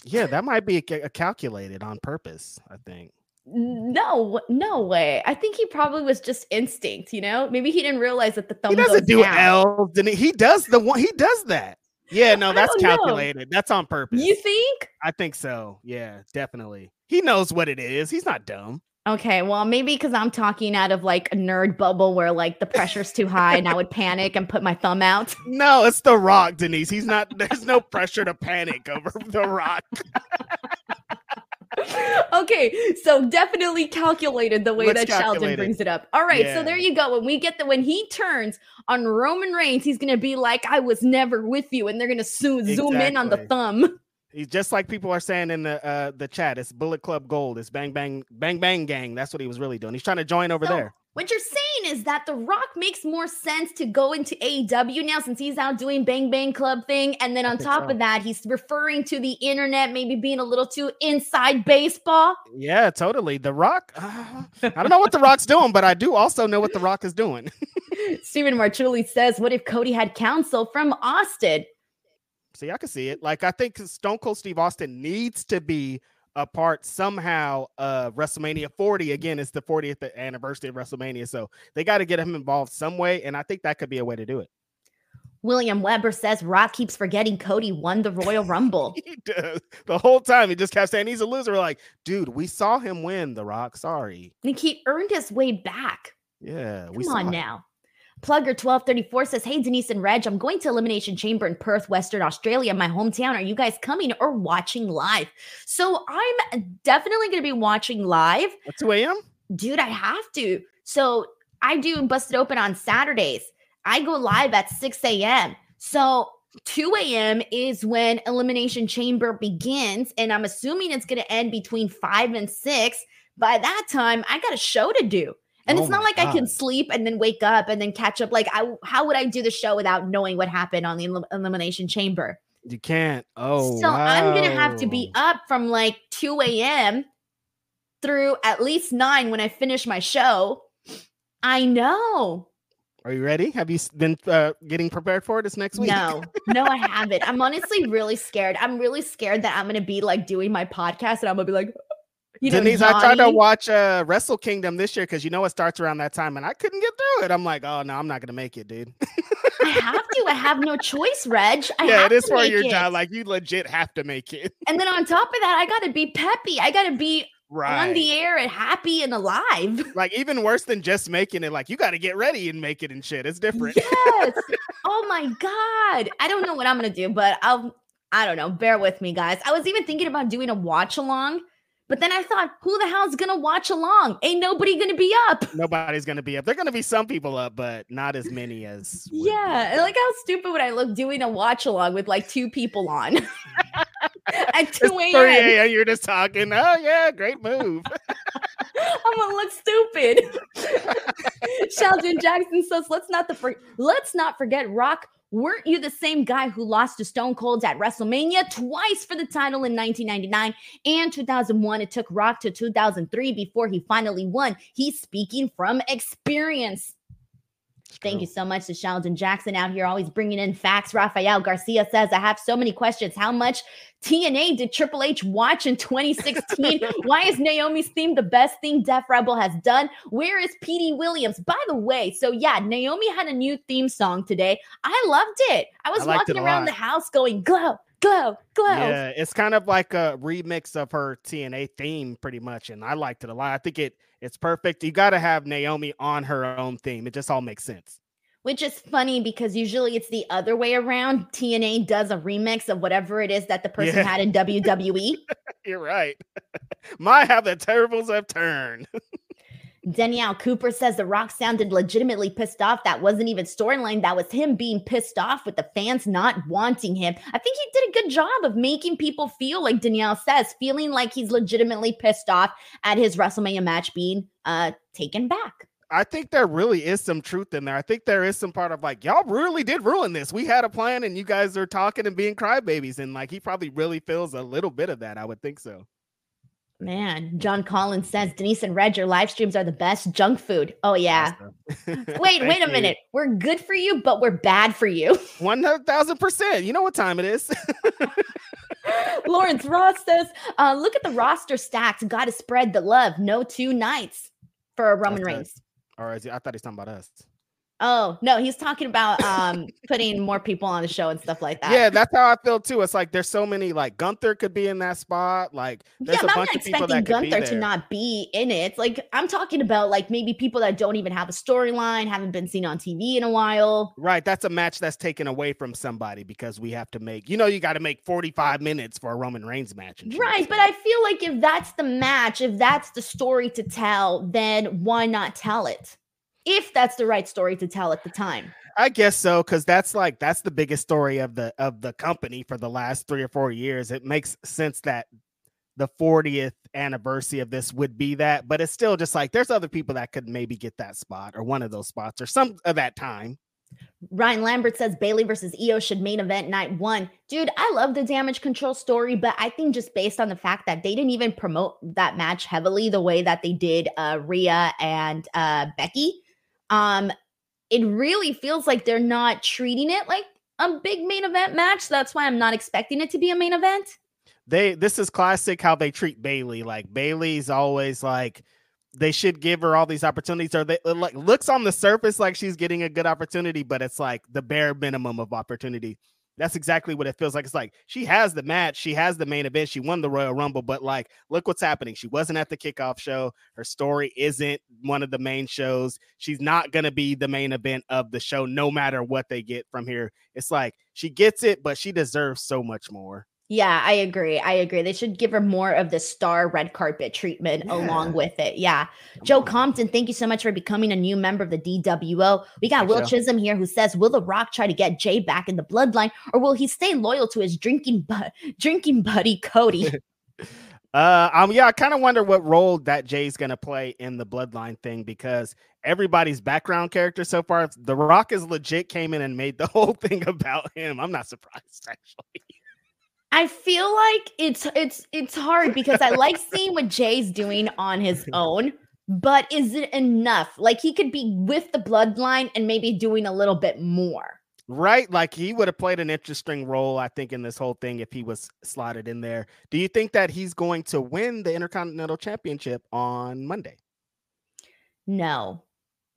Yeah, that might be a, a uh, calculated on purpose. I think. No, no way. I think he probably was just instinct. You know, maybe he didn't realize that the thumb. He doesn't do L. He? he does the one. He does that. Yeah, no, that's calculated. Know. That's on purpose. You think? I think so. Yeah, definitely. He knows what it is. He's not dumb. Okay, well, maybe because I'm talking out of like a nerd bubble where like the pressure's too high and I would panic and put my thumb out. No, it's The Rock, Denise. He's not, there's no pressure to panic over The Rock. okay, so definitely calculated the way Let's that Sheldon brings it up. All right, yeah. so there you go. When we get the when he turns on Roman Reigns, he's gonna be like, "I was never with you," and they're gonna zoom exactly. zoom in on the thumb. He's just like people are saying in the uh, the chat. It's Bullet Club Gold. It's Bang Bang Bang Bang Gang. That's what he was really doing. He's trying to join over so, there. What you're saying is that The Rock makes more sense to go into AEW now since he's out doing Bang Bang Club thing, and then on top so. of that, he's referring to the internet maybe being a little too inside baseball. Yeah, totally. The Rock. Uh, I don't know what The Rock's doing, but I do also know what The Rock is doing. Stephen Marchulli says, "What if Cody had counsel from Austin?" See, I can see it. Like I think Stone Cold Steve Austin needs to be a part somehow of WrestleMania 40. Again, it's the 40th anniversary of WrestleMania, so they got to get him involved some way, and I think that could be a way to do it. William Weber says Rock keeps forgetting Cody won the Royal Rumble. he does. The whole time he just kept saying he's a loser. We're like, dude, we saw him win the Rock. Sorry. I think he earned his way back. Yeah. Come on now. Plugger1234 says, Hey, Denise and Reg, I'm going to Elimination Chamber in Perth, Western Australia, my hometown. Are you guys coming or watching live? So I'm definitely going to be watching live. At 2 a.m.? Dude, I have to. So I do Busted Open on Saturdays. I go live at 6 a.m. So 2 a.m. is when Elimination Chamber begins. And I'm assuming it's going to end between 5 and 6. By that time, I got a show to do. And oh it's not like God. I can sleep and then wake up and then catch up. Like, I, how would I do the show without knowing what happened on the elim- elimination chamber? You can't. Oh, so wow. I'm gonna have to be up from like 2 a.m. through at least nine when I finish my show. I know. Are you ready? Have you been uh, getting prepared for this next week? No, no, I haven't. I'm honestly really scared. I'm really scared that I'm gonna be like doing my podcast and I'm gonna be like, you know, Denise. I tried to watch uh, Wrestle Kingdom this year because you know it starts around that time, and I couldn't get through it. I'm like, oh no, I'm not gonna make it, dude. I have to. I have no choice, Reg. I yeah, it is for your it. job. Like you legit have to make it. and then on top of that, I gotta be peppy. I gotta be right. on the air and happy and alive. Like even worse than just making it, like you got to get ready and make it and shit. It's different. Yes. oh my god. I don't know what I'm gonna do, but I'll. I don't know. Bear with me, guys. I was even thinking about doing a watch along but then I thought, who the hell's gonna watch along? Ain't nobody gonna be up. Nobody's gonna be up. They're gonna be some people up, but not as many as. Yeah, like how stupid would I look doing a watch along with like two people on? At 2 It's 3 a.m. a.m. You're just talking. Oh yeah, great move. I'm gonna look stupid. Sheldon Jackson says, "Let's not the for- let's not forget Rock. Weren't you the same guy who lost to Stone Cold at WrestleMania twice for the title in 1999 and 2001? It took Rock to 2003 before he finally won. He's speaking from experience." Thank you so much to Sheldon Jackson out here, always bringing in facts. Rafael Garcia says, I have so many questions. How much TNA did Triple H watch in 2016? Why is Naomi's theme the best thing Def Rebel has done? Where is Petey Williams? By the way, so yeah, Naomi had a new theme song today. I loved it. I was I walking around lot. the house going, glow, glow, glow. Yeah, it's kind of like a remix of her TNA theme, pretty much, and I liked it a lot. I think it it's perfect. You got to have Naomi on her own theme. It just all makes sense. Which is funny because usually it's the other way around. TNA does a remix of whatever it is that the person Yeah. had in. WWE. You're right. My how the tables have turned. Danielle Cooper says The Rock sounded legitimately pissed off. That wasn't even storyline. That was him being pissed off with the fans not wanting him. I think he did a good job of making people feel like Danielle says, feeling like he's legitimately pissed off at his WrestleMania match being uh taken back. I think there really is some truth in there. I think there is some part of like, y'all really did ruin this. We had a plan and you guys are talking and being crybabies. And like, he probably really feels a little bit of that. I would think so. Man, John Collins says Denise and Reg, your live streams are the best junk food. Oh yeah. Awesome. Wait, wait a you. minute. We're good for you, but we're bad for you. 1000%. You know what time it is. Lawrence Ross says, uh, look at the roster stacks. Got to spread the love. No two nights for Roman. Reigns. is he, I thought he's talking about us. Oh no, he's talking about um putting more people on the show and stuff like that. Yeah, that's how I feel too. It's like there's so many like Gunther could be in that spot. Like there's yeah, a but I'm bunch not of people expecting that could be Gunther to not be in it. It's like I'm talking about like maybe people that don't even have a storyline, haven't been seen on TV in a while. Right, that's a match that's taken away from somebody because we have to make. You know, you got to make 45 minutes for a Roman Reigns match. And Right, but I feel like if that's the match, if that's the story to tell, then why not tell it? If that's the right story to tell at the time. I guess so because that's like that's the biggest story of the of the company for the last three or four years. It makes sense that the 40th anniversary of this would be that, but it's still just like there's other people that could maybe get that spot or one of those spots or some of that time. Ryan Lambert says Bayley versus Io should main event night one. Dude, I love the damage control story, but I think just based on the fact that they didn't even promote that match heavily the way that they did uh Rhea and uh Becky, um, it really feels like they're not treating it like a big main event match. That's why I'm not expecting it to be a main event. They this is classic how they treat Bayley. Like Bayley's always like they should give her all these opportunities or they like looks on the surface like she's getting a good opportunity but it's like the bare minimum of opportunity that's exactly what it feels like it's like she has the match she has the main event she won the royal rumble but like look what's happening she wasn't at the kickoff show her story isn't one of the main shows she's not going to be the main event of the show no matter what they get from here it's like she gets it but she deserves so much more Yeah, I agree. I agree. They should give her more of the star red carpet treatment along with it. Yeah. Joe on. Compton, thank you so much for becoming a new member of the DWO. We got Will. Chisholm here who says, "Will The Rock try to get Jey back in the bloodline, or will he stay loyal to his drinking bu- drinking buddy Cody?" Uh, um, yeah, I kind of wonder what role that Jey's gonna play in the bloodline thing because everybody's background character so far, The Rock is legit came in and made the whole thing about him. I'm not surprised actually. I feel like it's it's it's hard because I like seeing what Jey's doing on his own, but is it enough? Like he could be with the bloodline and maybe doing a little bit more. Right, like he would have played an interesting role, I think, in this whole thing if he was slotted in there. Do you think that he's going to win the Intercontinental Championship on Monday? No.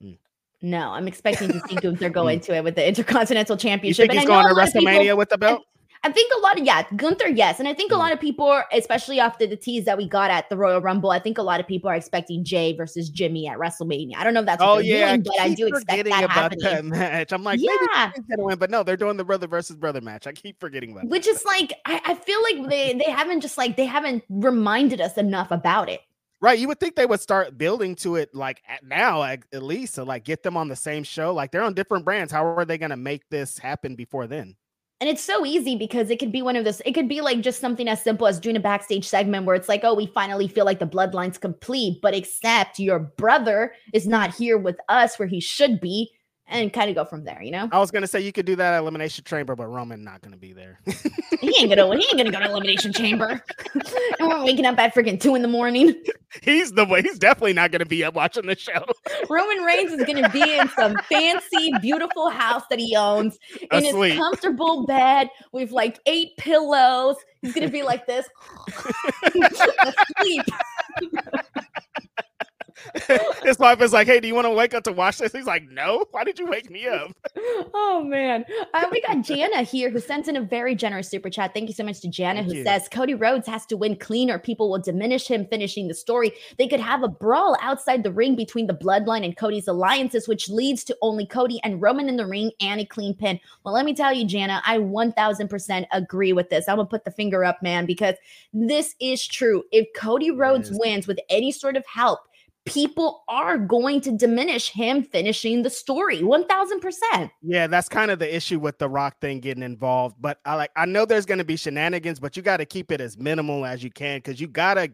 Mm. No, I'm expecting to see Gunther go into it with the Intercontinental You Championship. think he's and I know going to a lot people- WrestleMania with the belt? I think a lot of yeah, Gunther, yes, and I think a Mm. lot of people, especially after the tease that we got at the Royal Rumble, I think a lot of people are expecting Jey versus Jimmy at WrestleMania. I don't know if that's what Oh yeah, doing, but I do expect that about happening. that match. I'm like, Yeah. he's gonna win, but no, they're doing the brother versus brother match. I keep forgetting about. Which is like, I, I feel like they they haven't just like they haven't reminded us enough about it. Right, you would think they would start building to it like at now, at, at least, to like get them on the same show. Like they're on different brands. How are they going to make this happen before then? And it's so easy because it could be one of those, it could be like just something as simple as doing a backstage segment where it's like, oh, we finally feel like the bloodline's complete, but except your brother is not here with us where he should be and kind of go from there, you know? I was gonna say you could do that at Elimination Chamber, but Roman not gonna be there. he ain't gonna he ain't gonna go to Elimination Chamber. and we're waking up at freaking two in the morning. He's the way he's definitely not gonna be up watching the show. Roman Reigns is gonna be in some fancy, beautiful house that he owns in Asleep. his comfortable bed with like eight pillows. He's gonna be like this asleep. His wife is like, "Hey, do you want to wake up to watch this?" He's like, "No. Why did you wake me up?" Oh man, uh, we got Jana here who sent in a very generous super chat. Thank you so much to Jana Thank who you. says Cody Rhodes has to win clean or people will diminish him finishing the story. They could have a brawl outside the ring between the Bloodline and Cody's alliances, which leads to only Cody and Roman in the ring and a clean pin. Well, let me tell you, Jana, I 1000% agree with this. I'm gonna put the finger up, man, because this is true. If Cody Rhodes wins with any sort of help people are going to diminish him finishing the story 1000%. Yeah, that's kind of the issue with the rock thing getting involved, but I like I know there's going to be shenanigans, but you got to keep it as minimal as you can cuz you got to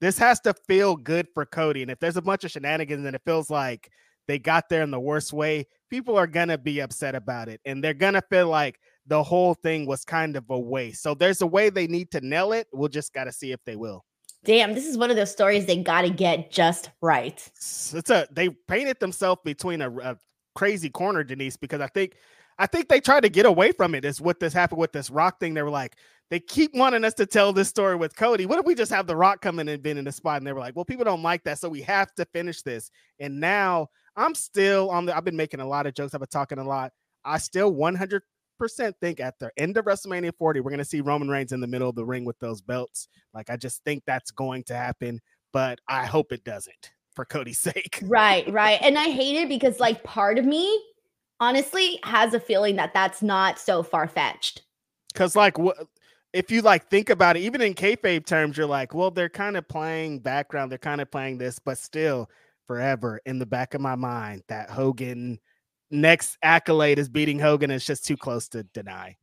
this has to feel good for Cody and if there's a bunch of shenanigans and it feels like they got there in the worst way, people are going to be upset about it and they're going to feel like the whole thing was kind of a waste. So there's a way they need to nail it. We'll just got to see if they will damn, this is one of those stories they got to get just right. It's a they painted themselves between a, a, crazy corner, Denise, because I think I think they tried to get away from it. Is what this happened with this Rock thing. They were like, they keep wanting us to tell this story with Cody. What if we just have the Rock come in and been in the spot? And they were like, well, people don't like that, so we have to finish this. And now I'm still on the. I've been making a lot of jokes. I've been talking a lot. I still 100 percent think at the end of WrestleMania 40, we're going to see Roman Reigns in the middle of the ring with those belts. Like, I just think that's going to happen, but I hope it doesn't for Cody's sake. Right, right. And I hate it because, like, part of me honestly has a feeling that that's not so far fetched. Because, like, what if you like think about it, even in kayfabe terms, you're like, well, they're kind of playing background, they're kind of playing this, but still, forever in the back of my mind, that Hogan next accolade is beating Hogan. It's just too close to deny.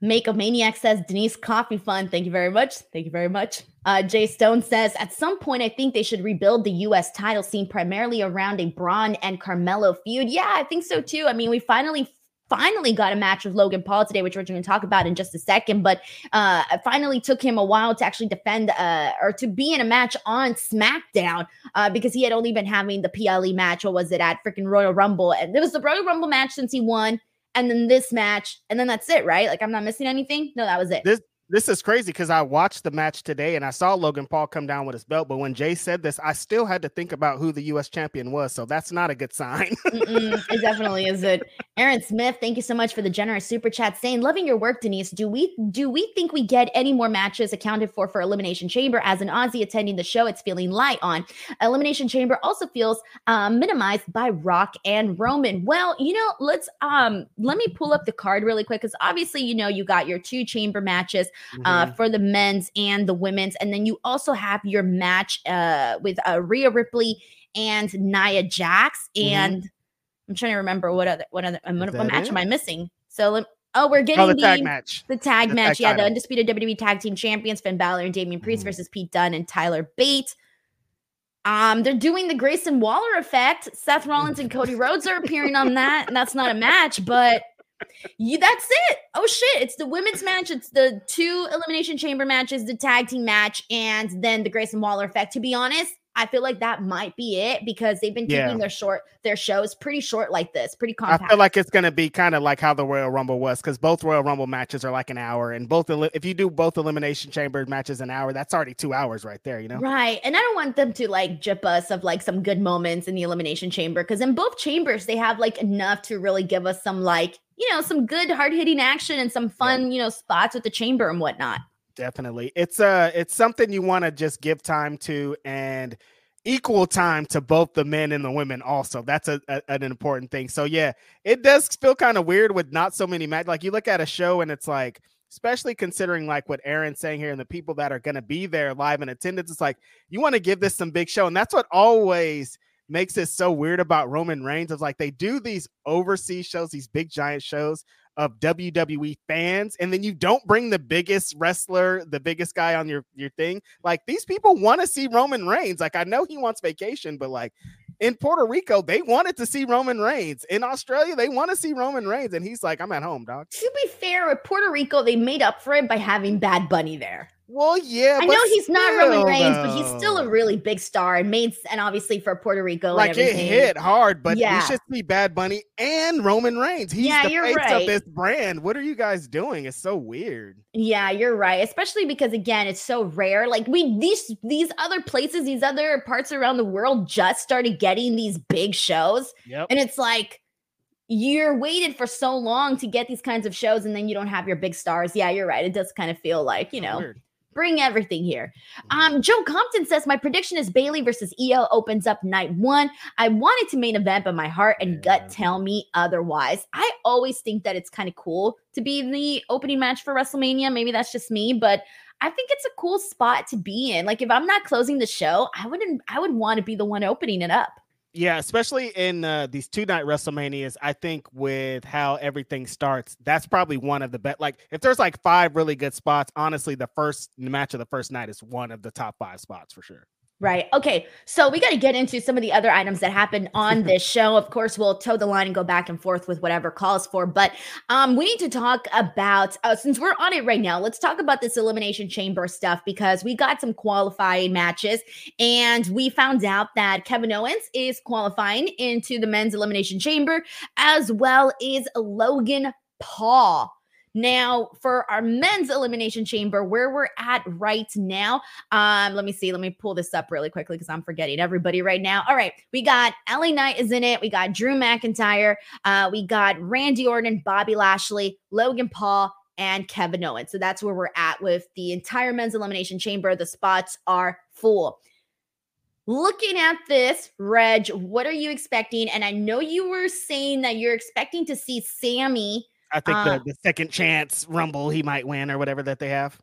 Make a Maniac says Denise Coffee Fun. Thank you very much. Thank you very much. Uh, Jay Stone says at some point I think they should rebuild the U.S. title scene primarily around a Bron and Carmelo feud. Yeah, I think so too. I mean, we finally finally got a match with Logan Paul today, which we're going to talk about in just a second. But uh, finally took him a while to actually defend uh, or to be in a match on SmackDown uh, because he had only been having the PLE match. What was it at freaking Royal Rumble? And it was the Royal Rumble match since he won. And then this match, and then that's it, right? Like I'm not missing anything. No, that was it. This this is crazy because I watched the match today and I saw Logan Paul come down with his belt. But when Jay said this, I still had to think about who the U.S. champion was. So that's not a good sign. it definitely isn't. Aaron Smith, thank you so much for the generous super chat. Saying, loving your work, Denise. Do we do we think we get any more matches accounted for for Elimination Chamber? As an Aussie attending the show, it's feeling light on. Elimination Chamber also feels um, minimized by Rock and Roman. Well, you know, let's um let me pull up the card really quick because obviously, you know, you got your two chamber matches mm-hmm. uh, for the men's and the women's. And then you also have your match uh, with uh, Rhea Ripley and Nia Jax. Mm-hmm. And I'm trying to remember what other what other what, match am I missing? So let, Oh, we're getting oh, the, the, tag match. The tag the match. Tag yeah, title. the undisputed WWE tag team champions, Finn Balor and Damian Priest mm-hmm. versus Pete Dunne and Tyler Bate. Um, they're doing the Grayson Waller effect. Seth Rollins and Cody Rhodes are appearing on that, and that's not a match, but you, that's it. Oh shit! It's the women's match. It's the two elimination chamber matches, the tag team match, and then the Grayson Waller effect. To be honest, I feel like that might be it because they've been keeping yeah. their short their shows pretty short like this, pretty compact. I feel like it's gonna be kind of like how the Royal Rumble was because both Royal Rumble matches are like an hour, and both if you do both elimination chamber matches an hour, that's already two hours right there, you know? Right. And I don't want them to like jip us of like some good moments in the elimination chamber because in both chambers they have like enough to really give us some like you know, some good hard hitting action and some fun, yeah. you know, spots with the chamber and whatnot. Definitely. It's uh it's something you want to just give time to and equal time to both the men and the women also. That's a, a an important thing. So yeah, it does feel kind of weird with not so many matches. Like you look at a show and it's like especially considering like what Aaron's saying here and the people that are going to be there live in attendance. It's like you want to give this some big show, and that's what always makes it so weird about Roman Reigns. Of like they do these overseas shows, these big giant shows of WWE fans, and then you don't bring the biggest wrestler, the biggest guy on your your thing. Like these people want to see Roman Reigns. Like I know he wants vacation, but like in Puerto Rico, they wanted to see Roman Reigns. In Australia, they want to see Roman Reigns, and he's like, "I'm at home, dog." To be fair, with Puerto Rico, they made up for it by having Bad Bunny there. Well, yeah, I know he's still, not Roman Reigns, but he's still a really big star and made and obviously for Puerto Rico, like it hit hard. But yeah. we should see Bad Bunny and Roman Reigns. He's yeah, the face right. of this brand. What are you guys doing? It's so weird. Yeah, you're right. Especially because again, it's so rare. Like we these these other places, these other parts around the world just started getting these big shows, yep. and it's like you're waited for so long to get these kinds of shows and then you don't have your big stars. Yeah, you're right. It does kind of feel like, you know, Weird bring everything here. Mm-hmm. Um, Joe Compton says my prediction is Bayley versus Io opens up night one. I wanted to main event, but my heart and yeah. gut tell me otherwise. I always think that it's kind of cool to be the opening match for WrestleMania. Maybe that's just me, but I think it's a cool spot to be in. Like if I'm not closing the show, I wouldn't. I would want to be the one opening it up. Yeah, especially in uh, these two night WrestleManias, I think with how everything starts, that's probably one of the best. Like, if there's like five really good spots, honestly, the first match of the first night is one of the top five spots for sure. Right. Okay. So we got to get into some of the other items that happened on this show. Of course, we'll toe the line and go back and forth with whatever calls for. But um, we need to talk about uh, since we're on it right now. Let's talk about this elimination chamber stuff because we got some qualifying matches, and we found out that Kevin Owens is qualifying into the men's elimination chamber, as well as Logan Paul. Now, for our men's elimination chamber, where we're at right now, um, let me see. Let me pull this up really quickly because I'm forgetting everybody right now. All right, we got LA Knight is in it. We got Drew McIntyre. Uh, we got Randy Orton, Bobby Lashley, Logan Paul, and Kevin Owens. So that's where we're at with the entire men's elimination chamber. The spots are full. Looking at this, Reg, what are you expecting? And I know you were saying that you're expecting to see Sami I think uh, the, the second chance rumble he might win or whatever that they have.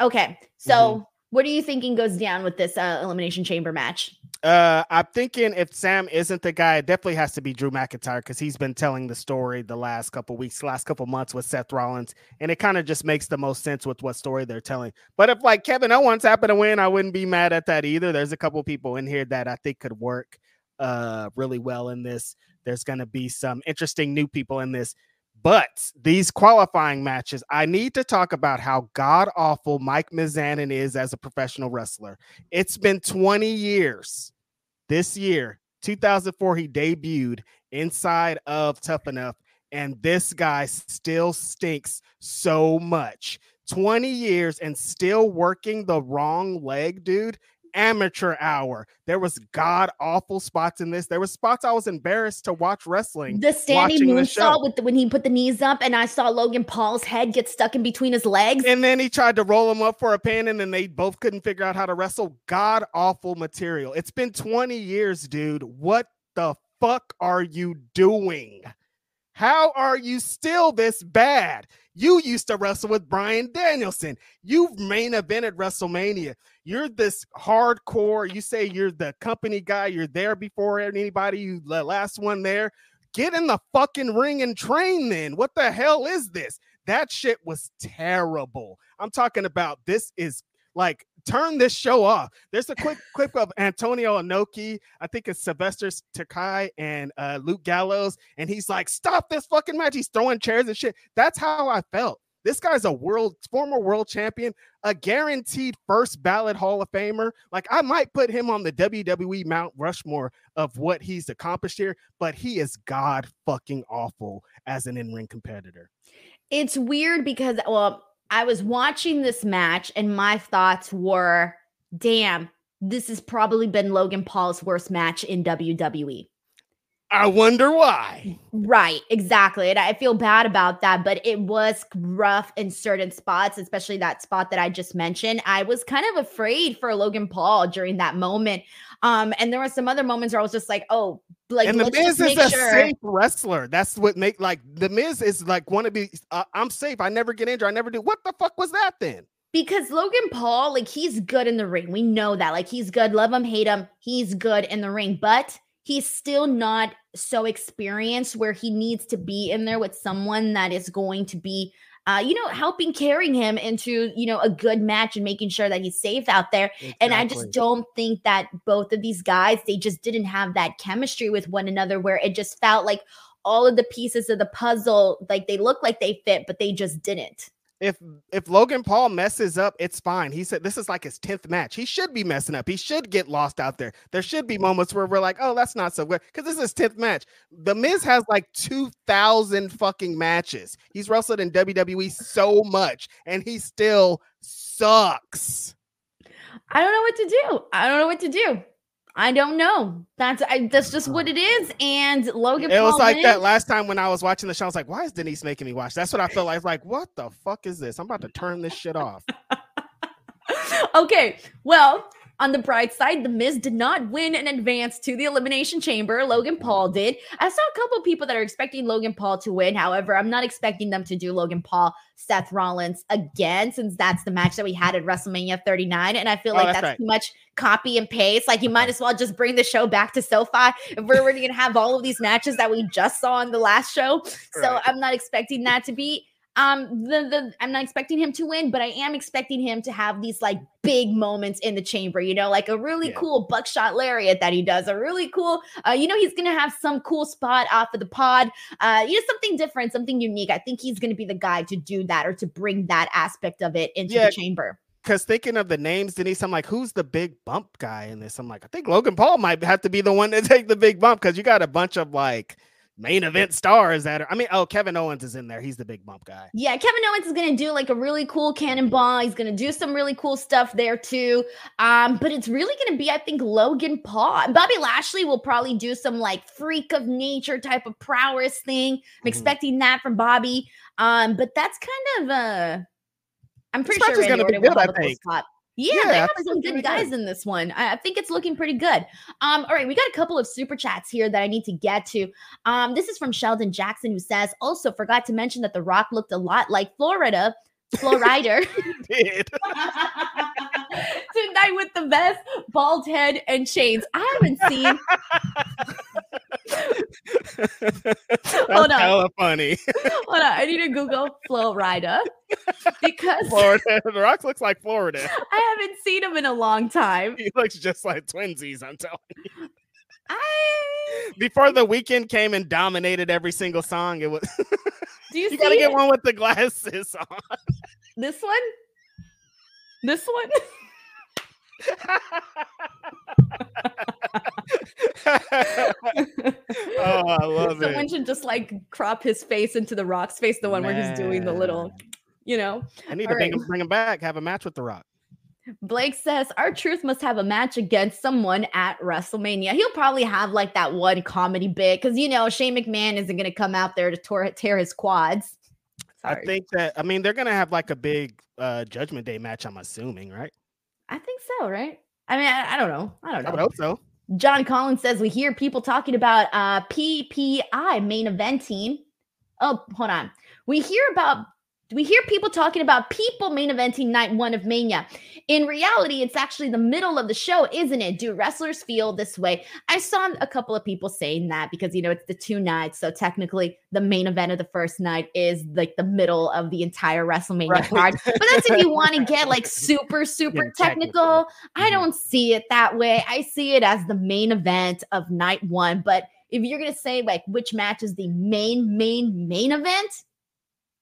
Okay. So mm-hmm. what are you thinking goes down with this uh, elimination chamber match? Uh, I'm thinking if Sam isn't the guy, it definitely has to be Drew McIntyre because he's been telling the story the last couple weeks, last couple months with Seth Rollins, and it kind of just makes the most sense with what story they're telling. But if like Kevin Owens happened to win, I wouldn't be mad at that either. There's a couple people in here that I think could work uh really well in this. There's gonna be some interesting new people in this. But these qualifying matches, I need to talk about how god awful Mike Mizanin is as a professional wrestler. It's been 20 years. This year, 2004, he debuted inside of Tough Enough, and this guy still stinks so much. 20 years and still working the wrong leg, dude amateur hour. There was god awful spots in this. There was spots I was embarrassed to watch wrestling. The standing moonsault with the, when he put the knees up, and I saw Logan Paul's head get stuck in between his legs. And then he tried to roll him up for a pin, and then they both couldn't figure out how to wrestle. God awful material. It's been 20 years, dude. What the fuck are you doing? How are you still this bad? You used to wrestle with Bryan Danielson. You've main evented WrestleMania. You're this hardcore. You say you're the company guy. You're there before anybody. You the last one there. Get in the fucking ring and train then. What the hell is this? That shit was terrible. I'm talking about this is like turn this show off. There's a quick clip of Antonio Inoki, I think it's Sylvester Terkay and uh, Luke Gallows, and he's like, "Stop this fucking match!" He's throwing chairs and shit. That's how I felt. This guy's a world former world champion, a guaranteed first ballot Hall of Famer. Like I might put him on the WWE Mount Rushmore of what he's accomplished here, but he is god fucking awful as an in-ring competitor. It's weird because well, I was watching this match and my thoughts were, damn, this has probably been Logan Paul's worst match in WWE. I wonder why. Right, exactly. And I feel bad about that, but it was rough in certain spots, especially that spot that I just mentioned. I was kind of afraid for Logan Paul during that moment. Um, and there were some other moments where I was just like, oh, like and the Miz is a sure. safe wrestler. That's what make like the Miz is like want to be. Uh, I'm safe. I never get injured. I never do. What the fuck was that then? Because Logan Paul, like he's good in the ring. We know that. Like he's good. Love him, hate him. He's good in the ring, but he's still not so experienced where he needs to be in there with someone that is going to be uh, you know, helping carrying him into, you know, a good match and making sure that he's safe out there. Exactly. And I just don't think that both of these guys, they just didn't have that chemistry with one another where it just felt like all of the pieces of the puzzle, like they look like they fit, but they just didn't if if Logan Paul messes up, it's fine. He said this is like his 10th match. He should be messing up. He should get lost out there. There should be moments where we're like, oh, that's not so good. Because this is his 10th match. The Miz has like 2,000 fucking matches. He's wrestled in WWE so much, and he still sucks. I don't know what to do. I don't know what to do. I don't know. That's I, that's just what it is. And Logan, it Paul was like that last time when I was watching the show. I was like, "Why is Denise making me watch?" That's what I felt like. Like, what the fuck is this? I'm about to turn this shit off. okay, well, on the bright side, The Miz did not win and advance to the Elimination Chamber. Logan Paul did. I saw a couple people that are expecting Logan Paul to win. However, I'm not expecting them to do Logan Paul, Seth Rollins again, since that's the match that we had at WrestleMania 39. And I feel oh, like that's, that's right. too much copy and paste. Like you might as well just bring the show back to SoFi if we're already going to have all of these matches that we just saw in the last show. So right. I'm not expecting that to be um, the the I'm not expecting him to win, but I am expecting him to have these like big moments in the chamber. You know, like a really yeah. cool buckshot lariat that he does, a really cool. Uh, you know, he's gonna have some cool spot off of the pod. Uh, you know, something different, something unique. I think he's gonna be the guy to do that or to bring that aspect of it into yeah. the chamber because thinking of the names, Denise, I'm like, who's the big bump guy in this? I'm like, I think Logan Paul might have to be the one to take the big bump because you got a bunch of like main event stars that are, I mean, oh, Kevin Owens is in there. He's the big bump guy. Yeah, Kevin Owens is going to do like a really cool cannonball. He's going to do some really cool stuff there too. Um, but it's really going to be, I think, Logan Paul. And Bobby Lashley will probably do some like freak of nature type of prowess thing. I'm mm-hmm. expecting that from Bobby. Um, but that's kind of uh I'm pretty sure Randy Orton will have a cool spot. Yeah, yeah they have some good guys good. in this one. I, think it's looking pretty good. Um, all right, we got a couple of super chats here that I need to get to. Um, this is from Sheldon Jackson who says, also forgot to mention that The Rock looked a lot like Flo Rida. Florida did tonight with the best bald head and chains. I haven't seen Hold on. Hella funny. Hold on. I need to Google Flo Rida because Flo Rida. The Rock looks like Flo Rida. I haven't seen him in a long time. He looks just like twinsies. I'm telling you. I before The Weeknd came and dominated every single song. It was. Do you, you gotta get one with the glasses on. This one. This one. oh, I love Someone it. Someone should just like crop his face into the Rock's face, the one Man. where he's doing the little, you know. I need All to right. bring, him, bring him back, have a match with the Rock. Blake says R-Truth must have a match against someone at WrestleMania. He'll probably have like that one comedy bit because you know Shane McMahon isn't going to come out there to tear, tear his quads. Sorry. I think that I mean they're going to have like a big uh Judgment Day match. I'm assuming, right? I think so, right? I mean, I, I don't know. I don't know. I would hope so. John Collins says we hear people talking about uh PPI main event team. Oh, hold on. We hear about we hear people talking about people main eventing night one of Mania. In reality, it's actually the middle of the show, isn't it? Do wrestlers feel this way? I saw a couple of people saying that because, you know, it's the two nights. So technically, the main event of the first night is like the middle of the entire WrestleMania right. card. But that's if you want to get like super, super yeah, technical. technical. I mm-hmm. don't see it that way. I see it as the main event of night one. But if you're going to say like which match is the main, main, main event,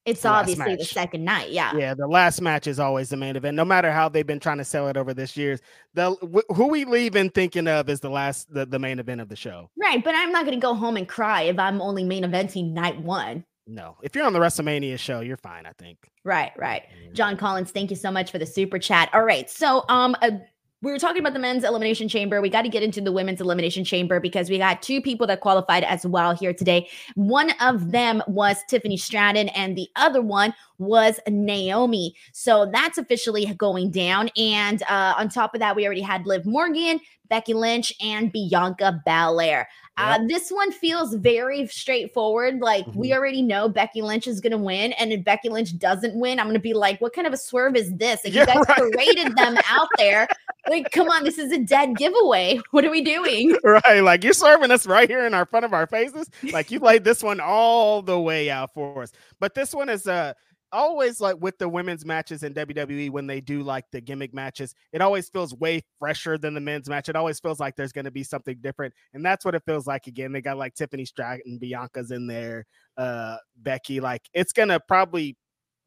it's the obviously the second night. Yeah. Yeah. The last match is always the main event. No matter how they've been trying to sell it over this years, the wh- who we leave in thinking of is the last, the, the main event of the show. Right. But I'm not going to go home and cry if I'm only main eventing night one. No. If you're on the WrestleMania show, you're fine, I think. Right. Right. John Collins, thank you so much for the super chat. All right. So, um, a we were talking about the men's elimination chamber. We got to get into the women's elimination chamber because we got two people that qualified as well here today. One of them was Tiffany Stratton, and the other one was Naomi. So that's officially going down. And uh, on top of that, we already had Liv Morgan, Becky Lynch, and Bianca Belair. Uh, this one feels very straightforward. Like mm-hmm. we already know Becky Lynch is going to win, and if Becky Lynch doesn't win, I'm going to be like, "What kind of a swerve is this?" Like yeah, you guys right. paraded them out there like, come on, this is a dead giveaway. What are we doing? Right. Like you're serving us right here in our front of our faces. Like you laid this one all the way out for us. But this one is uh always like with the women's matches in WWE when they do like the gimmick matches, it always feels way fresher than the men's match. It always feels like there's going to be something different, and that's what it feels like again. They got like Tiffany Stratton, Bianca's in there, uh, Becky. Like it's gonna probably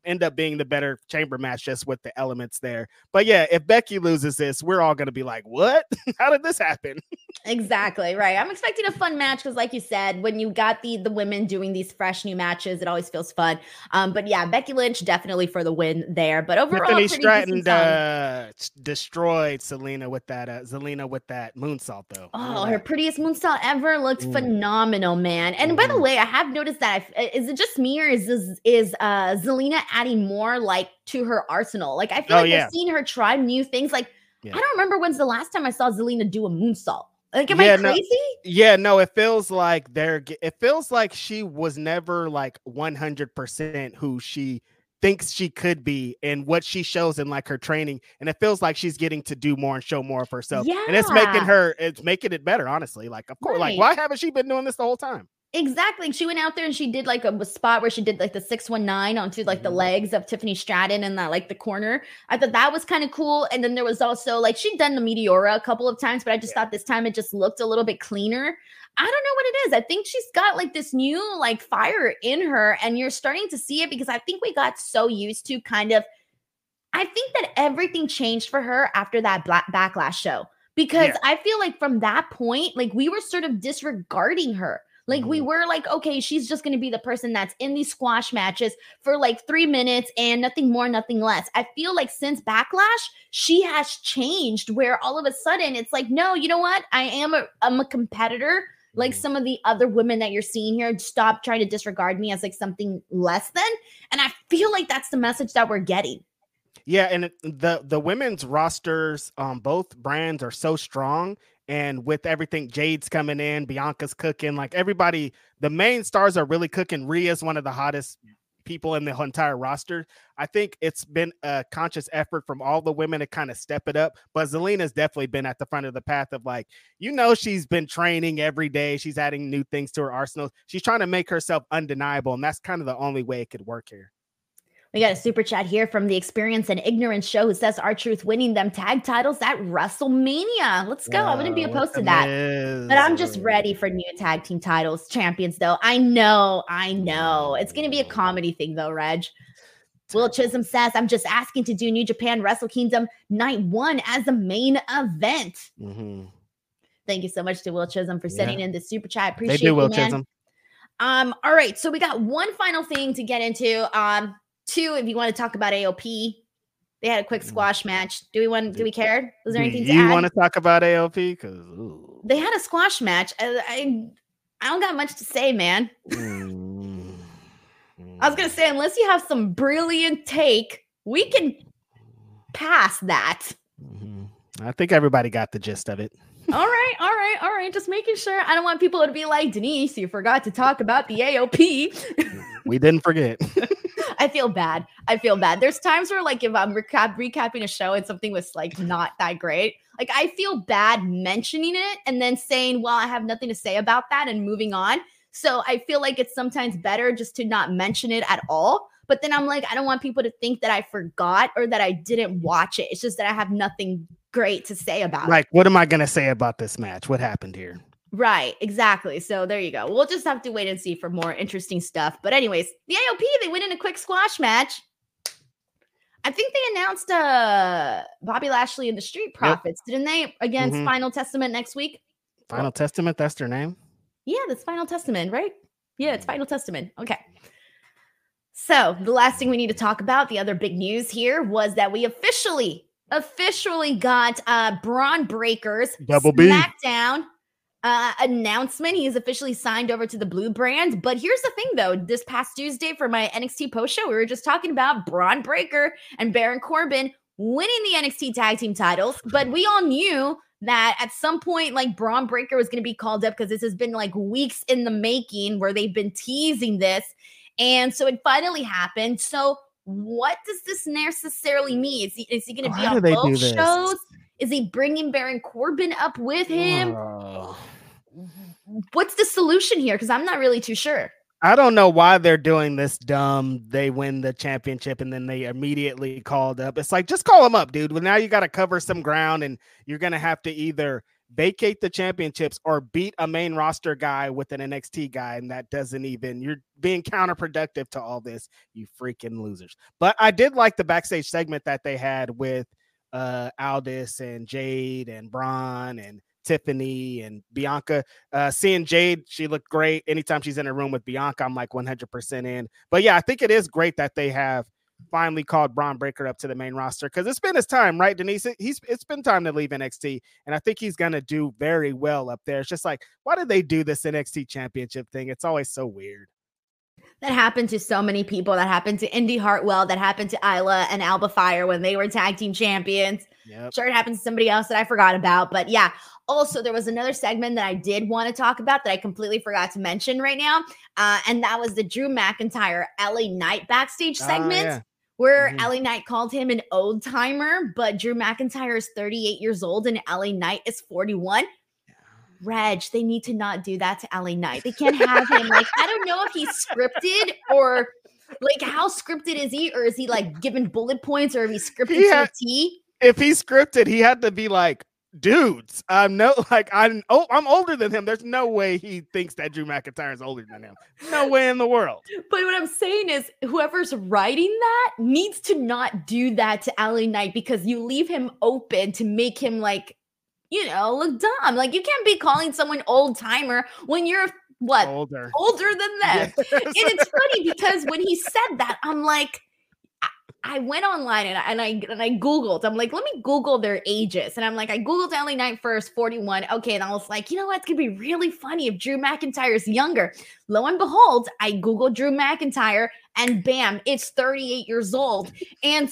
end up being the better chamber match just with the elements there. But yeah, if Becky loses this, we're all going to be like, what? How did this happen? exactly. Right. I'm expecting a fun match because, like you said, when you got the the women doing these fresh new matches, it always feels fun. Um, but yeah, Becky Lynch definitely for the win there. But overall, Tiffany Stratton uh, destroyed Selena with that uh, Zelina with that moonsault though. Oh, her prettiest moonsault ever looked mm. phenomenal, man. And by the mm-hmm. way, I have noticed that I, is it just me or is this, is uh Zelina adding more like to her arsenal. Like I feel oh, like yeah. I've seen her try new things. Like yeah. I don't remember when's the last time I saw Zelina do a moonsault. Like, am yeah, I crazy? No, yeah, no, it feels like they're it feels like she was never like 100% who she thinks she could be and what she shows in like her training and it feels like she's getting to do more and show more of herself yeah. and it's making her it's making it better honestly like of course right. like why haven't she been doing this the whole time Exactly. She went out there and she did like a, spot where she did like the 619 onto like the mm-hmm. legs of Tiffany Stratton and that like the corner. I thought that was kind of cool. And then there was also like she'd done the Meteora a couple of times, but I just yeah. thought this time it just looked a little bit cleaner. I don't know what it is. I think she's got like this new like fire in her, and you're starting to see it because I think we got so used to kind of. I think that everything changed for her after that black backlash show because yeah. I feel like from that point, like we were sort of disregarding her like we mm-hmm. were like, okay, she's just going to be the person that's in these squash matches for like three minutes and nothing more, nothing less. I feel like since Backlash, she has changed where all of a sudden it's like, no, you know what? I am a, I'm a competitor. Like mm-hmm. some of the other women that you're seeing here, stop trying to disregard me as like something less than. And I feel like that's the message that we're getting. Yeah, and the the women's rosters on um, both brands are so strong, and with everything, Jade's coming in, Bianca's cooking, like everybody, the main stars are really cooking. Rhea's one of the hottest people in the entire roster. I think it's been a conscious effort from all the women to kind of step it up. But Zelina's definitely been at the front of the path of like, you know, she's been training every day. She's adding new things to her arsenal. She's trying to make herself undeniable. And that's kind of the only way it could work here. We got a super chat here from the Experience and Ignorance show who says R-Truth winning them tag titles at WrestleMania. Let's go. Wow, I wouldn't be opposed to that. Is. But I'm just ready for new tag team titles, champions, though. I know, I know. It's going to be a comedy thing, though, Reg. Will Chisholm says, I'm just asking to do New Japan Wrestle Kingdom night one as the main event. Mm-hmm. Thank you so much to Will Chisholm for sending yeah. in the super chat. Appreciate it, Will man. Chisholm. Um, all right, so we got one final thing to get into. Um, Two, if you want to talk about AOP, they had a quick mm. squash match. Do we want? Do we care? Was there anything? Do you want to talk about AOP? Because they had a squash match. I, I, I don't got much to say, man. Mm. I was gonna say unless you have some brilliant take, we can pass that. Mm-hmm. I think everybody got the gist of it. all right, all right, all right. Just making sure. I don't want people to be like Denise. You forgot to talk about the AOP. we didn't forget. I feel bad. I feel bad. There's times where like if I'm recap recapping a show and something was like not that great, like I feel bad mentioning it and then saying, "Well, I have nothing to say about that," and moving on. So I feel like it's sometimes better just to not mention it at all. But then I'm like, I don't want people to think that I forgot or that I didn't watch it. It's just that I have nothing great to say about like, it. Like, what am I going to say about this match? What happened here? Right, exactly. So there you go. We'll just have to wait and see for more interesting stuff. But anyways, the AOP they win in a quick squash match. I think they announced uh Bobby Lashley and the Street Profits, yep. didn't they? Against mm-hmm. Final Testament next week. Final Testament, that's their name. Yeah, that's Final Testament, right? Yeah, it's Final Testament. Okay. So the last thing we need to talk about, the other big news here was that we officially, officially got uh Bron Breakker's Double B SmackDown uh, announcement. He's officially signed over to the Blue brand. But here's the thing, though. This past Tuesday for my NXT post show, we were just talking about Bron Breakker and Baron Corbin winning the NXT tag team titles. But we all knew that at some point, like Bron Breakker was going to be called up because this has been like weeks in the making where they've been teasing this. And so it finally happened. So what does this necessarily mean? Is he, is he going to be on both shows? Is he bringing Baron Corbin up with him? Oh. What's the solution here? Because I'm not really too sure. I don't know why they're doing this dumb. They win the championship and then they immediately called up. It's like just call them up, dude. Well, now you got to cover some ground and you're gonna have to either vacate the championships or beat a main roster guy with an NXT guy, and that doesn't even you're being counterproductive to all this, you freaking losers. But I did like the backstage segment that they had with uh Aldis and Jade and Bron and Tiffany and Bianca. Uh, seeing Jade, she looked great. Anytime she's in a room with Bianca, I'm like 100% in. But yeah, I think it is great that they have finally called Bron Breakker up to the main roster because it's been his time, right, Denise? He's it's been time to leave NXT, and I think he's gonna do very well up there. It's just like, why did they do this NXT championship thing? It's always so weird. That happened to so many people. That happened to Indy Hartwell. That happened to Isla and Alba Fyre when they were tag team champions. Yep. Sure, it happened to somebody else that I forgot about. But yeah, also, there was another segment that I did want to talk about that I completely forgot to mention right now. Uh, and that was the Drew McIntyre LA Knight backstage oh, segment. Oh, yeah. Where mm-hmm. LA Knight called him an old timer, but Drew McIntyre is 38 years old and LA Knight is 41. Reg, they need to not do that to LA Knight. They can't have him like I don't know if he's scripted or like how scripted is he, or is he like given bullet points, or if he's scripted had, to a T? If he's scripted, he had to be like, dudes. I'm no like I'm oh I'm older than him. There's no way he thinks that Drew McIntyre is older than him. No way in the world. But what I'm saying is whoever's writing that needs to not do that to LA Knight because you leave him open to make him like, you know, look dumb. Like you can't be calling someone old timer when you're what older older than them. Yes. And it's funny because when he said that, I'm like I went online and I, and I and I googled. I'm like, let me Google their ages, and I'm like, I googled LA Knight first, 41. Okay, and I was like, you know what? It's gonna be really funny if Drew McIntyre is younger. Lo and behold, I googled Drew McIntyre, and bam, it's 38 years old. And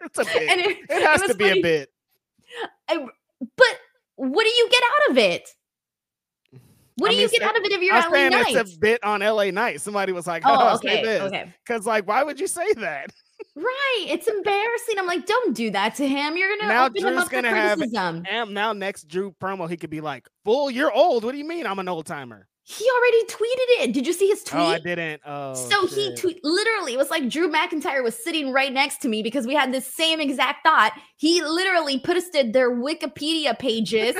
it's a bit. And it, it has it to be funny. a bit. I, but what do you get out of it? What I do mean, you get out of it if you're I LA Knight? It's a bit on LA Knight. Somebody was like, "Oh, oh okay, this," okay." Because like, why would you say that? Right. It's embarrassing. I'm like, don't do that to him. You're gonna now open Drew's him up gonna have and now next Drew promo, he could be like, "Fool, you're old. What do you mean I'm an old timer?" He already tweeted it. Did you see his tweet? Oh, I didn't. Oh, so shit. he tweet literally it was like Drew McIntyre was sitting right next to me because we had the same exact thought. He literally posted their Wikipedia pages,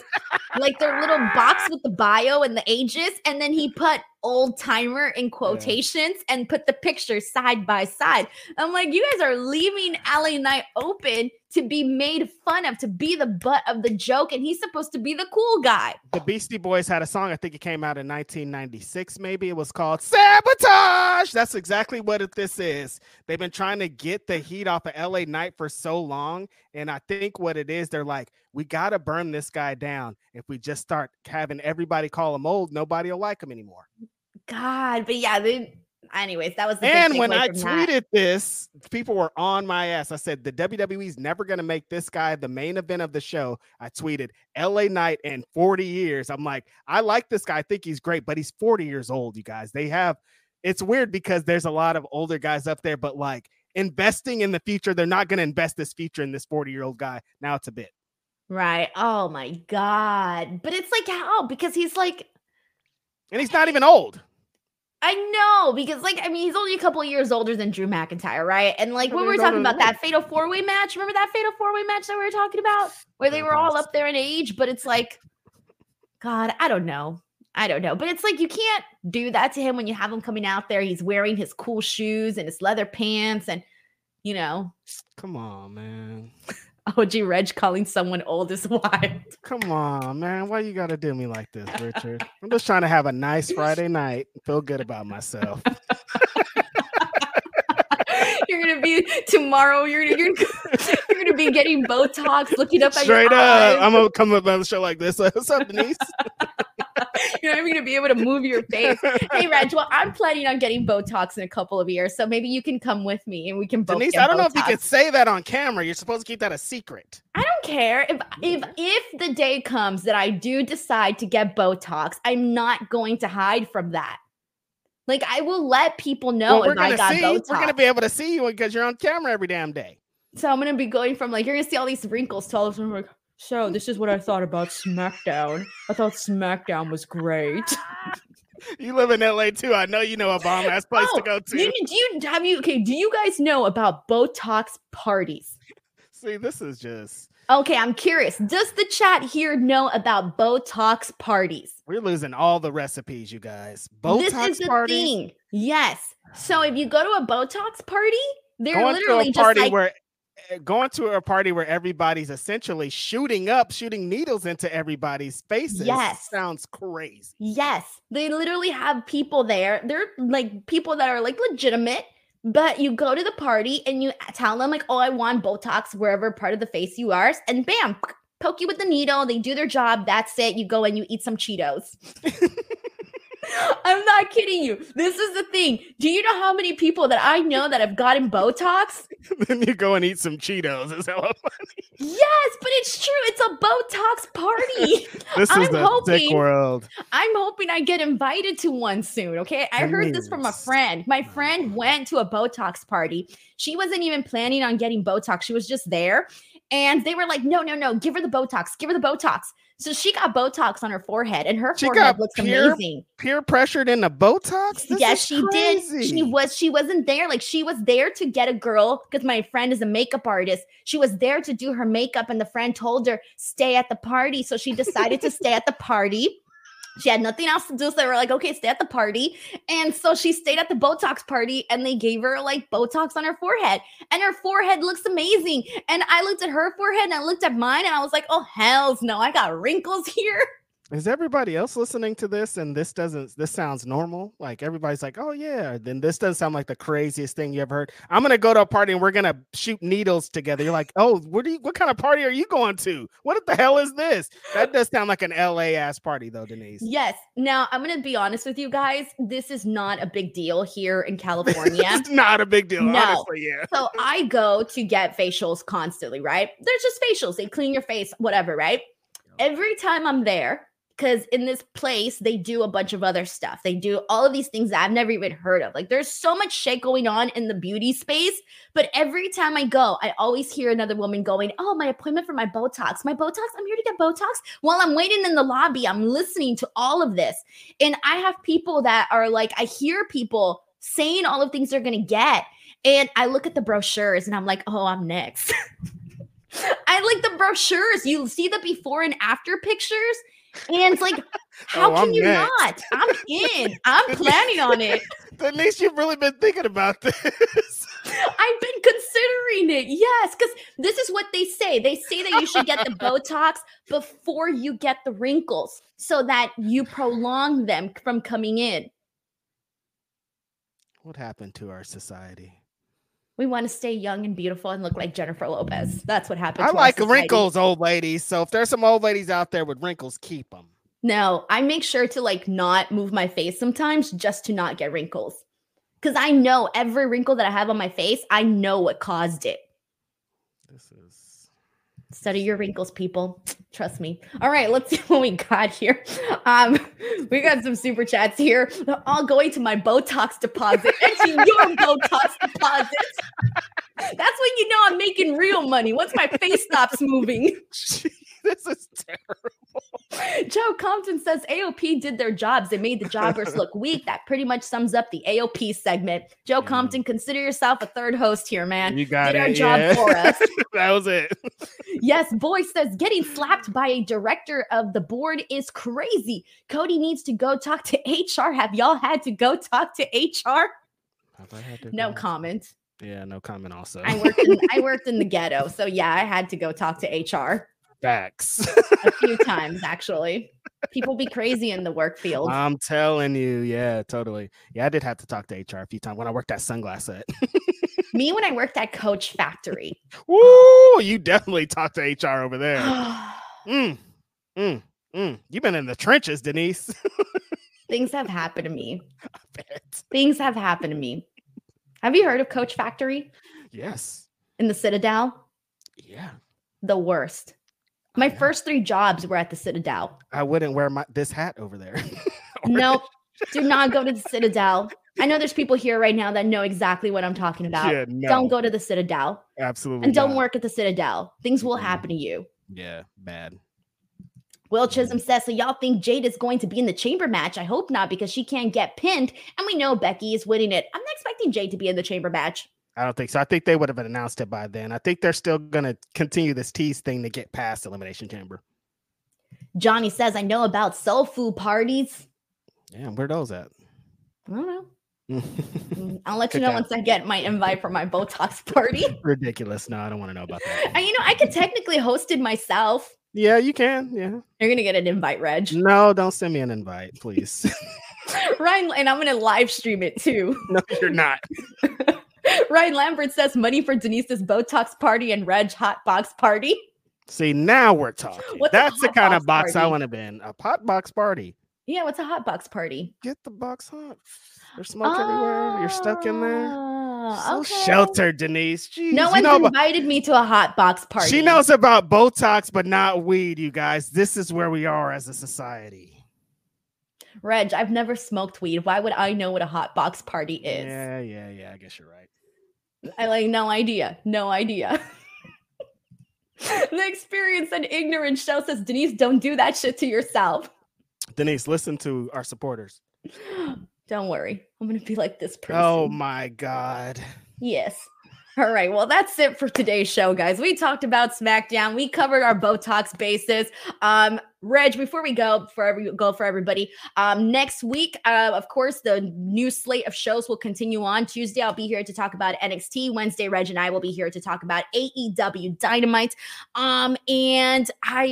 like their little box with the bio and the ages, and then he put old timer in quotations yeah. and put the pictures side by side. I'm like, you guys are leaving LA Knight open to be made fun of, to be the butt of the joke, and he's supposed to be the cool guy. The Beastie Boys had a song, I think it came out in 1996, maybe. It was called Sabotage. That's exactly what it, this is. They've been trying to get the heat off of LA Knight for so long. And I think what it is, they're like, we got to burn this guy down. If we just start having everybody call him old, nobody will like him anymore. God, but yeah, they, anyways, that was the and when I tweeted that. this, people were on my ass. I said the WWE's never going to make this guy the main event of the show. I tweeted LA Knight and 40 years. I'm like, I like this guy. I think he's great, but he's 40 years old. You guys, they have. It's weird because there's a lot of older guys up there, but like investing in the future, they're not going to invest this future in this 40 year old guy. Now it's a bit. Right. Oh my god. But it's like how because he's like and he's not even old. I know because, like, I mean, he's only a couple years older than Drew McIntyre, right? And like when we were mm-hmm, talking about mm-hmm. that fatal four way match, remember that fatal four way match that we were talking about, where they were all up there in age, but it's like, God, I don't know, I don't know, but it's like you can't do that to him when you have him coming out there. He's wearing his cool shoes and his leather pants, and you know, come on, man. OG Reg calling someone old is wild. Come on, man. Why you gotta do me like this, Richard? I'm just trying to have a nice Friday night, feel good about myself. gonna be tomorrow. You're you're, you're gonna be getting Botox, looking up at straight up. Eyes. I'm gonna come up on the show like this. What's up, Denise? You're not even gonna be able to move your face. Hey, Reg. Well, I'm planning on getting Botox in a couple of years, so maybe you can come with me and we can both. Denise, I don't Botox. know if you can say that on camera. You're supposed to keep that a secret. I don't care if if mm. if the day comes that I do decide to get Botox, I'm not going to hide from that. Like I will let people know well, if I got see, Botox. We're gonna be able to see you because you're on camera every damn day. So I'm gonna be going from like you're gonna see all these wrinkles to all of them like So this is what I thought about SmackDown. I thought SmackDown was great. You live in LA too. I know you know a bomb ass place to Oh, go to. You, do you have you okay? Do you guys know about Botox parties? See, this is just Okay, I'm curious. Does the chat here know about Botox parties? we're losing all the recipes, you guys. Botox this is the parties. thing. Yes. So if you go to a Botox party, they're Going to literally a just party like where eh, going to a party where everybody's essentially shooting up, shooting needles into everybody's faces. Yes. sounds crazy. Yes, they literally have people there. They're like people that are like legitimate, but you go to the party and you tell them like, "Oh, I want Botox wherever part of the face you are," and bam, poke you with the needle. They do their job. That's it. You go and you eat some Cheetos. I'm not kidding you. This is the thing. Do you know how many people that I know that have gotten Botox? then you go and eat some Cheetos. Is funny. Yes, but it's true. It's a Botox party. This is I'm the sick hoping- world. I'm hoping I get invited to one soon. Okay. I heard this from a friend. My oh, friend went to a Botox party. She wasn't even planning on getting Botox, she was just there. And they were like, no, no, no, give her the Botox, give her the Botox. So she got Botox on her forehead, and her She forehead looks pure amazing. Peer pressured into Botox. This yes, she did. She was she wasn't there. Like she was there to get a girl because my friend is a makeup artist. She was there to do her makeup, and the friend told her stay at the party. So she decided to stay at the party. She had nothing else to do, so they were like, "Okay, stay at the party." And so she stayed at the Botox party, and they gave her like Botox on her forehead, and her forehead looks amazing. And I looked at her forehead, and I looked at mine, and I was like, "Oh hell's no, I got wrinkles here." Is everybody else listening to this and this doesn't this sounds normal? Like everybody's like, "Oh yeah." Then this doesn't sound like the craziest thing you ever heard. I'm going to go to a party and we're going to shoot needles together. You're like, "Oh, what do you what kind of party are you going to? What the hell is this?" That does sound like an LA ass party though, Denise. Yes. Now I'm gonna be honest with you guys. This is not a big deal here in California. it's not a big deal, No. honestly, yeah. so I go to get facials constantly, right? There's just facials. They clean your face, whatever, right? Every time I'm there, because in this place they do a bunch of other stuff. They do all of these things that I've never even heard of. Like there's so much shit going on in the beauty space, but every time I go, I always hear another woman going, "Oh, my appointment for my Botox. My Botox. I'm here to get Botox." While I'm waiting in the lobby, I'm listening to all of this, and I have people that are like, I hear people saying all of things they're gonna get, and I look at the brochures and I'm like, "Oh, I'm next." I like the brochures. You see the before and after pictures, and it's like, how Oh, can I'm you next. not? I'm in. I'm planning on it. Denise, you've really been thinking about this. I've been considering it. Yes, because this is what they say. They say that you should get the Botox before you get the wrinkles so that you prolong them from coming in. what happened to our society? We want to stay young and beautiful and look like Jennifer Lopez. That's what happened. I like wrinkles, old ladies. So if there's some old ladies out there with wrinkles, keep them. No, I make sure to like not move my face sometimes just to not get wrinkles. Because I know every wrinkle that I have on my face, I know what caused it. This is Study your wrinkles, people. Trust me. All right, let's see what we got here. Um, we got some super chats here. They're all going to my Botox deposit and to your Botox deposit. That's when you know I'm making real money. Once my face stops moving. this is terrible. Joe Compton says AOP did their jobs. They made the jobbers look weak. That pretty much sums up the AOP segment. Joe Mm. Compton, consider yourself a third host here, man. You got did it. our job yeah. for us. that was it. Yes, boy says getting slapped by a director of the board is crazy. Cody needs to go talk to HR. Have y'all had to go talk to HR? Have I had to No go- comment. Yeah, no comment. Also, I worked in I worked in the ghetto, so yeah, I had to go talk to HR facts. a few times actually. People be crazy in the work field. I'm telling you, yeah, totally. Yeah, I did have to talk to HR a few times when I worked at Sunglass Set. Me when I worked at Coach Factory. Woo! You definitely talked to HR over there. Mm, mm, mm. You've been in the trenches, Denise. Things have happened to me. Things have happened to me. Have you heard of Coach Factory Yes. in the Citadel? Yeah. The worst. My first three jobs were at the Citadel. I wouldn't wear my this hat over there. Nope. Do not go to the Citadel. I know there's people here right now that know exactly what I'm talking about. Yeah, no, Don't go to the Citadel absolutely. and don't not. work at the Citadel. Things will happen to you. Yeah, bad. Will Chisholm says, so y'all think Jade is going to be in the chamber match? I hope not because she can't get pinned. And we know Becky is winning it. I'm not expecting Jade to be in the chamber match. I don't think so. I think they would have announced it by then. I think they're still going to continue this tease thing to get past Elimination Chamber. Johnny says, I know about soul food parties. Yeah, where those at? I don't know. Mm, I'll let you know once I get my invite for my Botox party. Ridiculous. No, I don't want to know about that. And you know, I could technically host it myself. Yeah, you can. Yeah. You're gonna get an invite, Reg. No, don't send me an invite, please. Ryan, and I'm gonna live stream it too. No, you're not. Ryan Lambert says money for Denise's Botox party and Reg hot box party. See, now we're talking. What's That's the kind of box party? I want to be in. A pot box party. Yeah, what's a hot box party? Get the box hot. There's smoke oh, everywhere. You're stuck in there. Ah, so okay. sheltered, Denise. Jeez, no one's invited about, me to a hot box party. She knows about Botox, but not weed, you guys. This is where we are as a society. Reg, I've never smoked weed. Why would I know what a hot box party is? Yeah, yeah, yeah. I guess you're right. I like no idea. No idea. the experience and ignorance show says Denise, don't do that shit to yourself. Denise, listen to our supporters. Don't worry. I'm gonna be like this person. Oh my god. Yes. All right. Well, that's it for today's show, guys. We talked about SmackDown. We covered our Botox bases. Um, Reg, before we go for every go for everybody, um, next week, uh, of course, the new slate of shows will continue on. Tuesday, I'll be here to talk about NXT. Wednesday, Reg and I will be here to talk about AEW Dynamite. Um, and I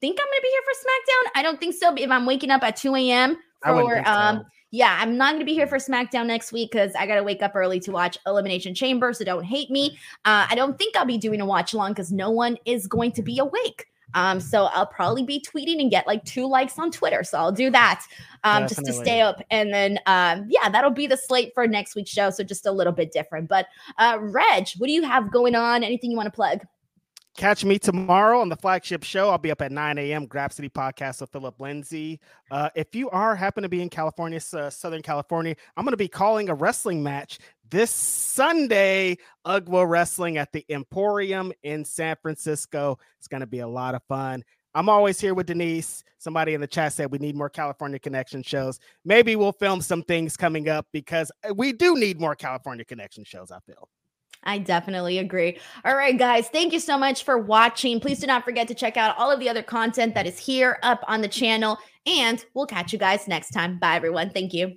think I'm gonna be here for SmackDown. I don't think so. If I'm waking up at 2 a.m. for um yeah, I'm not going to be here for SmackDown next week because I got to wake up early to watch Elimination Chamber. So don't hate me. Uh, I don't think I'll be doing a watch along because no one is going to be awake. Um, so I'll probably be tweeting and get like two likes on Twitter. So I'll do that um, just to stay up. And then, um, yeah, that'll be the slate for next week's show. So just a little bit different. But uh, Reg, what do you have going on? Anything you want to plug? Catch me tomorrow on the flagship show. I'll be up at 9 a.m. Grab City Podcast with Philip Lindsay. Uh, if you are happen to be in California, uh, Southern California, I'm going to be calling a wrestling match this Sunday. UGWA Wrestling at the Emporium in San Francisco. It's going to be a lot of fun. I'm always here with Denise. Somebody in the chat said we need more California Connection shows. Maybe we'll film some things coming up because uh, we do need more California Connection shows, I feel. I definitely agree. All right, guys, thank you so much for watching. Please do not forget to check out all of the other content that is here up on the channel, and we'll catch you guys next time. Bye, everyone. Thank you.